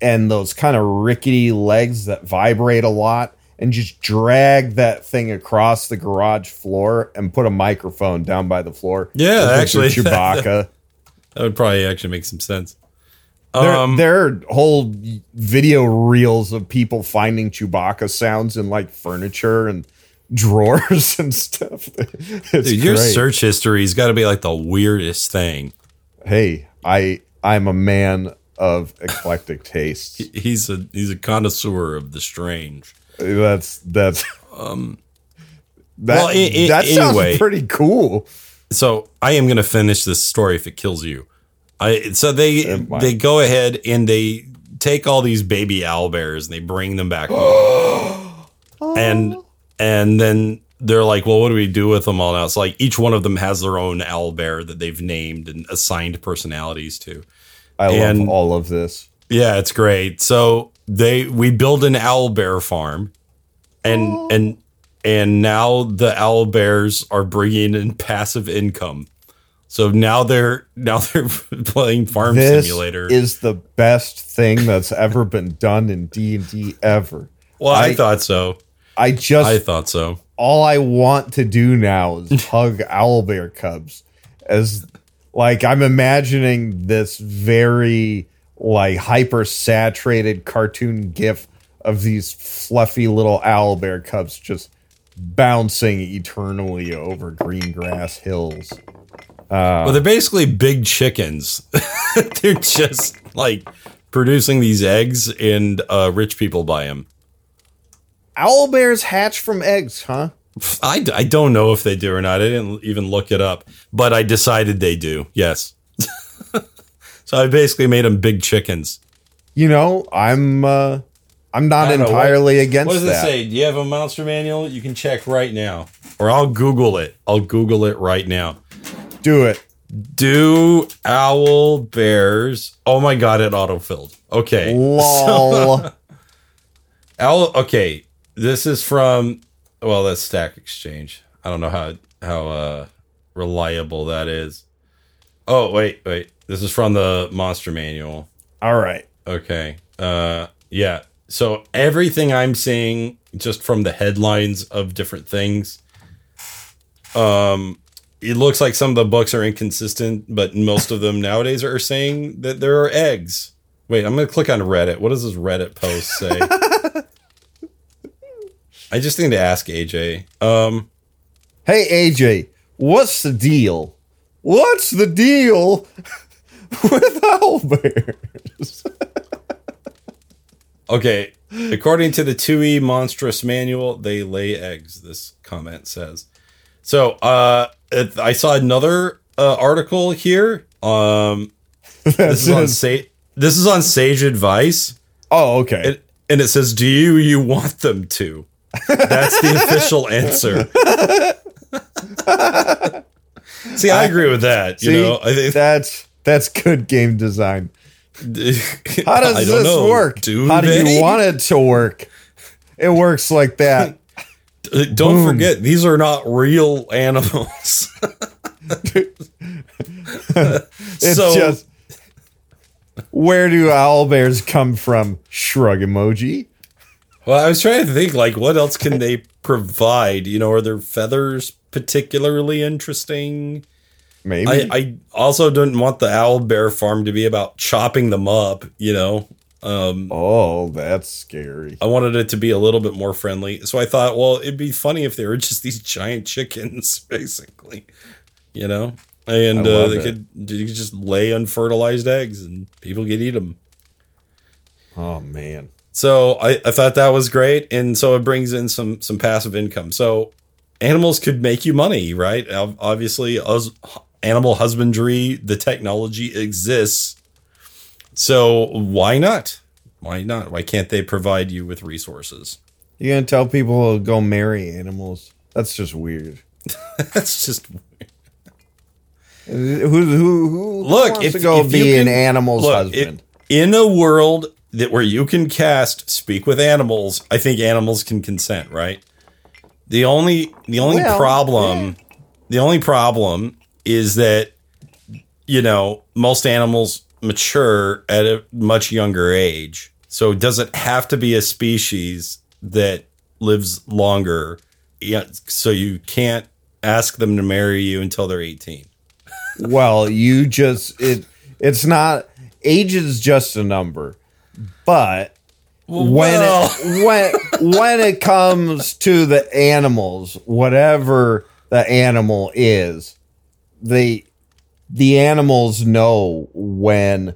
and those kind of rickety legs that vibrate a lot and just drag that thing across the garage floor and put a microphone down by the floor. Yeah, actually, *laughs* Chewbacca. That would probably actually make some sense. There, Um, there are whole video reels of people finding Chewbacca sounds in like furniture and drawers *laughs* and stuff. It's dude, your great. search history's got to be like the weirdest thing. Hey, I I'm a man of eclectic tastes. *laughs* He's a he's a connoisseur of the strange. That's that's um. That, well, i- i- that sounds anyway. pretty cool. So I am going to finish this story if it kills you. I so they they go ahead and they take all these baby owl bears and they bring them back *gasps* and and then they're like, well, what do we do with them all now? It's like each one of them has their own owl bear that they've named and assigned personalities to. I love all of this. Yeah, it's great. So they we build an owl bear farm, and oh. and and now the owl bears are bringing in passive income. So now they're now they're *laughs* playing Farm This Simulator. is the best thing that's ever been done in D and D ever. well, I, I- thought so. I just I thought so. all I want to do now is *laughs* hug owlbear cubs as like I'm imagining this very like hyper saturated cartoon gif of these fluffy little owlbear cubs just bouncing eternally over green grass hills. Well, they're basically big chickens. *laughs* they're just like producing these eggs, and uh, rich people buy them. Owl bears hatch from eggs, huh? I, I don't know if they do or not. I didn't even look it up, but I decided they do. Yes. *laughs* so I basically made them big chickens. You know, I'm uh I'm not I don't know, what- entirely against What does that. it say? Do you have a monster manual? You can check right now, or I'll Google it. I'll Google it right now. Do it. Do owl bears? Oh my god! It autofilled. Okay. *laughs* Lol. Owl. Okay. This is from. Well, that's Stack Exchange. I don't know how how uh, reliable that is. Oh wait, wait. This is from the Monster Manual. All right. Okay. Uh yeah. So everything I'm seeing just from the headlines of different things um it looks like some of the books are inconsistent, but most of them *laughs* nowadays are saying that there are eggs. Wait, I'm going to click on Reddit. What does this Reddit post say? *laughs* I just need to ask AJ. Um Hey AJ, what's the deal? What's the deal *laughs* with owlbears? Okay, according to the 2E Monstrous Manual, they lay eggs, this comment says. So, uh, it, I saw another uh, article here. Um, *laughs* this is on Sa- this is on Sage Advice, oh, okay. and, and it says, "Do you you want them to?" That's the official answer. *laughs* See, I agree with that. You See, know, I think that's that's good game design. *laughs* How does this know. work? Do How do you want it to work? It works like that. Uh, Don't Boom. forget, these are not real animals. *laughs* *laughs* It's So- just where do owl bears come from? Shrug emoji. Well, I was trying to think, like, what else can they provide? You know, are their feathers particularly interesting? Maybe. I, I also didn't want the owl bear farm to be about chopping them up. You know, um, oh, that's scary. I wanted it to be a little bit more friendly. So I thought, well, it'd be funny if they were *laughs* just these giant chickens, *laughs* basically. You know, and uh, they it. could you could just lay unfertilized eggs, and people could eat them. Oh man. So I, I thought that was great, and so it brings in some some passive income. So animals could make you money, right? Obviously, us, animal husbandry, the technology exists. So why not? Why not? Why can't they provide you with resources? You're gonna tell people to go marry animals? That's just weird. *laughs* That's just Who who who look. wants If, to go be you an animal's look, husband? in a world that where you can cast speak with animals, I think animals can consent, right? The only the only Well, problem the only problem is that you know most animals mature at a much younger age. So does it have to be a species that lives longer? Yeah, so you can't ask them to marry you until they're 18. *laughs* well, you just it. It's not age is just a number, but when Well- it, *laughs* when when it comes to the animals, whatever the animal is, the the animals know when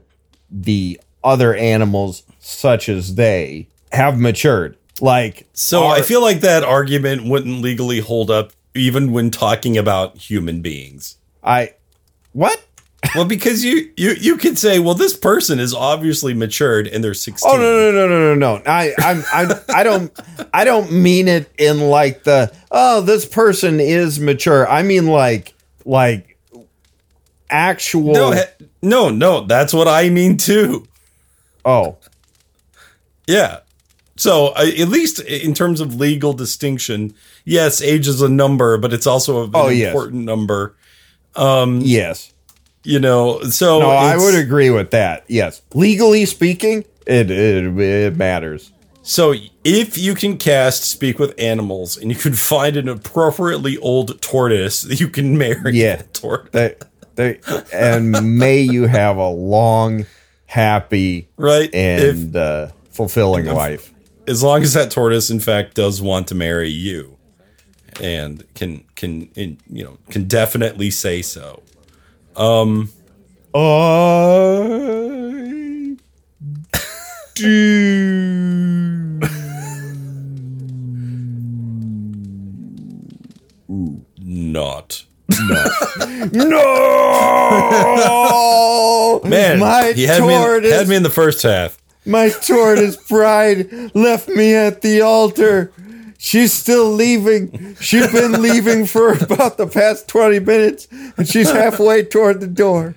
the other animals, such as they, have matured. Like So our- I feel like that argument wouldn't legally hold up even when talking about human beings. I what? *laughs* Well, because you you you could say, well, this person is obviously matured and they're 16. Oh no no no no no no! I I'm I I don't I don't mean it in like the oh this person is mature. I mean like like actual. No, he- no, no, that's what I mean too. oh Yeah. So uh, at least in terms of legal distinction, yes, age is a number, but it's also an Oh, yes. important number. Um yes. You know, so No, I would agree with that. Yes, legally speaking, it it, it matters. So if you can cast speak with animals and you can find an appropriately old tortoise that you can marry Yeah. that tortoise. They, they, and may you have a long, happy, Right. If and uh, fulfilling life. as long as that tortoise in fact does want to marry you and can can in, you know can definitely say so. I *laughs* do. Not. No, *laughs* Man, my he had me, in, tortoise, had me in the first half. my tortoise bride left me at the altar. She's still leaving. She's been leaving for about the past 20 minutes, and she's halfway toward the door.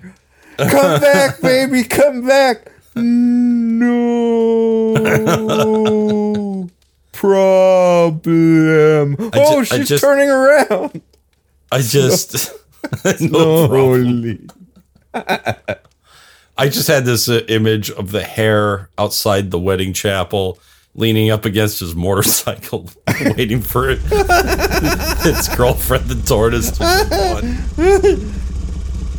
Come back, baby, come back. No *laughs* problem. oh, ju- she's just- turning around. I just no *laughs* problem. I just had this uh, image of the hare outside the wedding chapel, leaning up against his motorcycle, *laughs* waiting for it. *laughs* its girlfriend, the tortoise, to.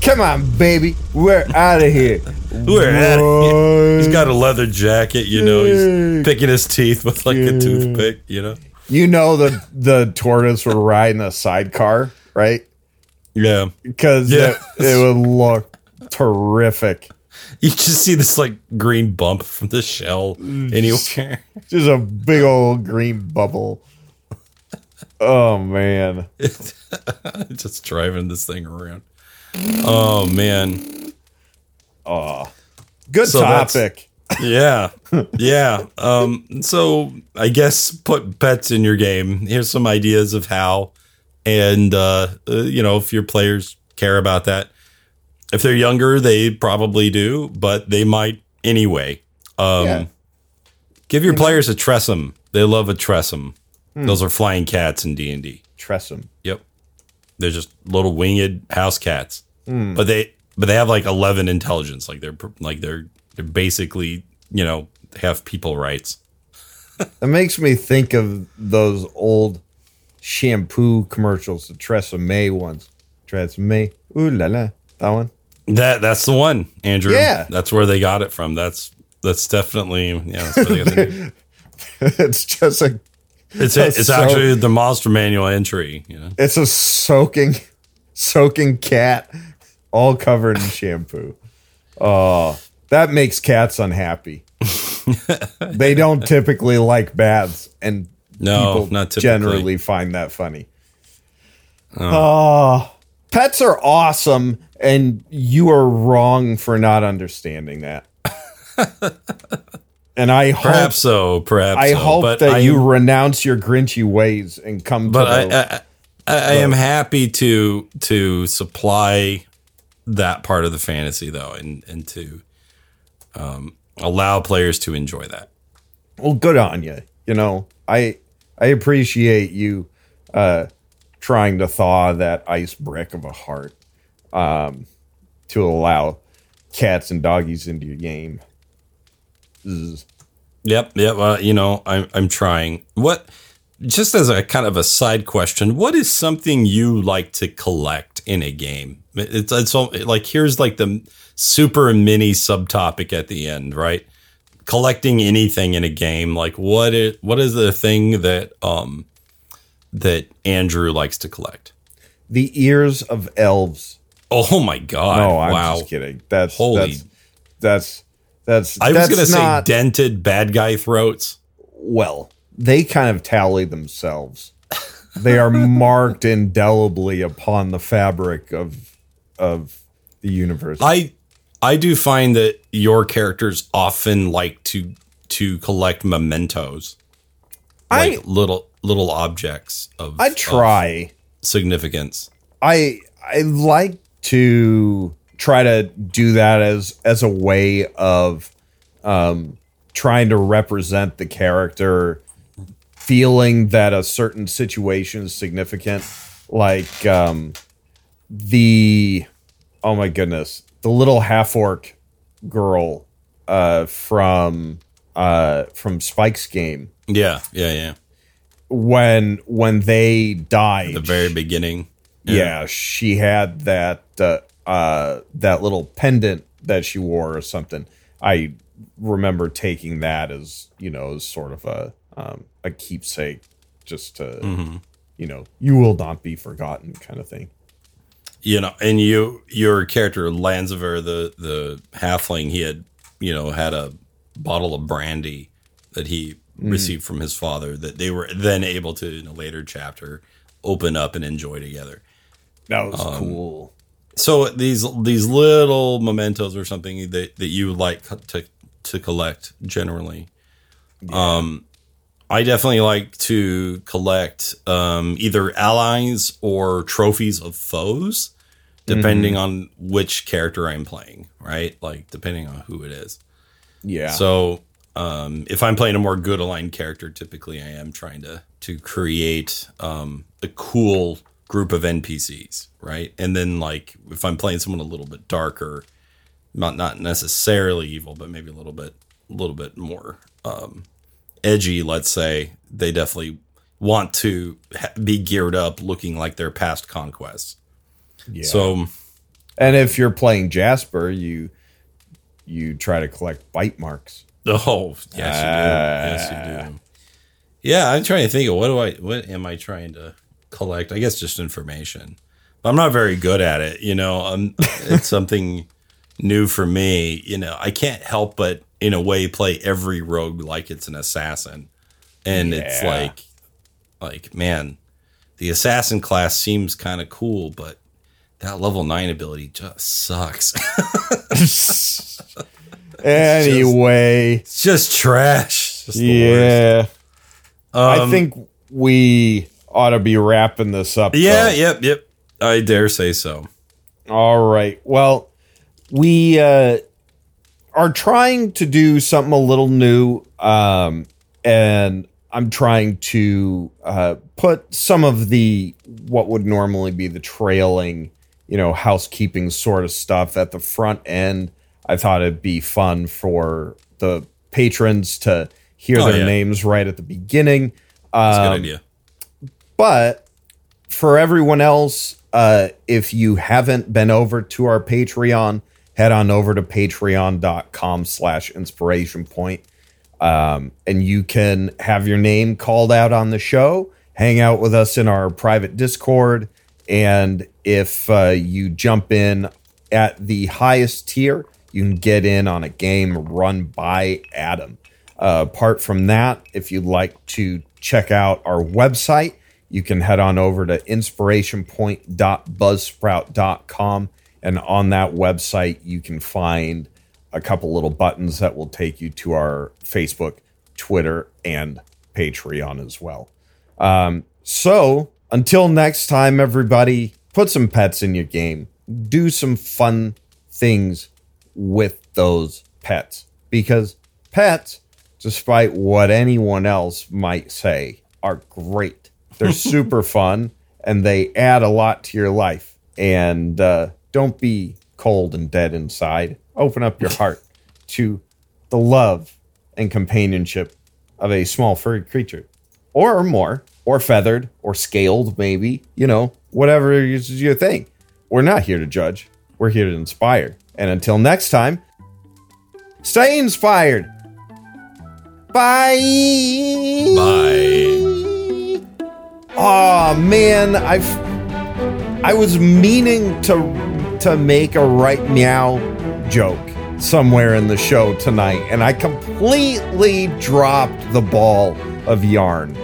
Come on, baby. We're out of here. We're at it. He's Boy. got a leather jacket, you know. He's picking his teeth with like a toothpick, you know. You know the the tortoise ride in a sidecar, right? Yeah, Because Yeah. it, it would look terrific. you just see this like green bump from the shell Mm. anywhere. *laughs* Just a big old green bubble. Oh man. *laughs* just driving this thing around. Oh man, Good So topic. *laughs* yeah, yeah. Um, so I guess put pets in your game. Here's some ideas of how, and uh, uh, you know, if your players care about that. If they're younger, they probably do, but they might anyway. Um, Yeah. Give your players a tressym. They love a tressym. Hmm. Those are flying cats in D and D. Tressym. Yep, they're just little winged house cats, Hmm. but they but they have like eleven intelligence. Like they're like they're they're basically you know have people rights. That makes me think of those old shampoo commercials, the Tresemme ones. Tresemme. Ooh la la. That one. That that's the one, Andrew. Yeah. that's where they got it from. That's that's definitely yeah. That's where they got the *laughs* it's just a It's That's it's so- actually the monster manual entry. You know, it's a soaking soaking cat all covered in shampoo. Oh, that makes cats unhappy. *laughs* they don't typically like baths and no, people not typically. generally find that funny. Oh. pets are awesome and you are wrong for not understanding that. *laughs* and I hope Perhaps so. Perhaps I so, hope but that I you renounce your grinchy ways and come but to I, the, I, I, I am happy to to supply that part of the fantasy though, and and to um, allow players to enjoy that. well good on you you know i i appreciate you uh trying to thaw that ice brick of a heart um to allow cats and doggies into your game Zzz. Yep, yep. Well, you know, I'm I'm trying. What? Just as a kind of a side question, what is something you like to collect in a game? It's, it's all, like here's like the super mini subtopic at the end, right? Collecting anything in a game, like what is what is the thing that um that Andrew likes to collect? the ears of elves Oh my god! no i'm wow. just kidding that's Holy- that's that's that's I was gonna say dented bad guy throats. well they kind of tally themselves they are marked *laughs* indelibly upon the fabric of of the universe I I do find that your characters often like to to collect mementos, I- like little little objects of, I of try. significance. I I like to try to do that as as a way of um trying to represent the character feeling that a certain situation is significant like um the oh my goodness the little half orc girl uh from uh from Spike's game Yeah, yeah, yeah. when when they died The very beginning. yeah, she had that uh, uh, that little pendant that she wore or something. I remember taking that as you know as sort of a um, a keepsake, just to you know you will not be forgotten kind of thing. You know, and you your character Lanziver, the the halfling, he had you know had a bottle of brandy that he received from his father that they were then able to in a later chapter open up and enjoy together. That was Um, cool. So these these little mementos or something that, that you like to to collect generally. Um I definitely like to collect um, either allies or trophies of foes, depending on which character I'm playing, right? Like depending on who it is. Yeah. So um, if I'm playing a more good aligned character, typically I am trying to to create um, a cool group of NPCs, right? And then like if I'm playing someone a little bit darker, not not necessarily evil, but maybe a little bit a little bit more um, edgy, let's say, they definitely want to ha- be geared up, looking like their past conquests. yeah. So and if you're playing Jasper, you you try to collect bite marks. *laughs* Oh, yes, you do. Yes, you do. Yeah, I'm trying to think of what do I, what am I trying to collect? I guess just information. But I'm not very good at it. You know, um, it's *laughs* something new for me. You know, I can't help but in a way play every rogue like it's an assassin, and it's like, like man, the assassin class seems kind of cool, but that level nine ability just sucks. *laughs* Anyway, it's just trash. It's just the worst. yeah. I Um, think we ought to be wrapping this up. Yeah, though. yep, yep. I dare say so. All right. Well, we uh, are trying to do something a little new, um, and I'm trying to uh, put some of the what would normally be the trailing, you know, housekeeping sort of stuff at the front end. I thought it'd be fun for the patrons to hear Oh, their yeah. names right at the beginning. That's a Um, good idea. but for everyone else, uh, if you haven't been over to our Patreon, head on over to patreon.com slash inspiration point. Um, and you can have your name called out on the show, hang out with us in our private Discord. And if uh, you jump in at the highest tier, you can get in on a game run by Adam. Uh, apart from that, if you'd like to check out our website, you can head on over to inspirationpoint.buzzsprout.com. And on that website, you can find a couple little buttons that will take you to our Facebook, Twitter, and Patreon as well. Um, so until next time, everybody, put some pets in your game. Do some fun things with those pets because pets, despite what anyone else might say, are great. They're *laughs* super fun and they add a lot to your life. And uh, don't be cold and dead inside. Open up your heart *laughs* to the love and companionship of a small furry creature or more, or feathered, or scaled, maybe, you know, whatever is your thing. We're not here to judge, we're here to inspire. And until next time, stay inspired. Bye. Bye. Oh man, I've I was meaning to to make a right meow joke somewhere in the show tonight, and I completely dropped the ball of yarn.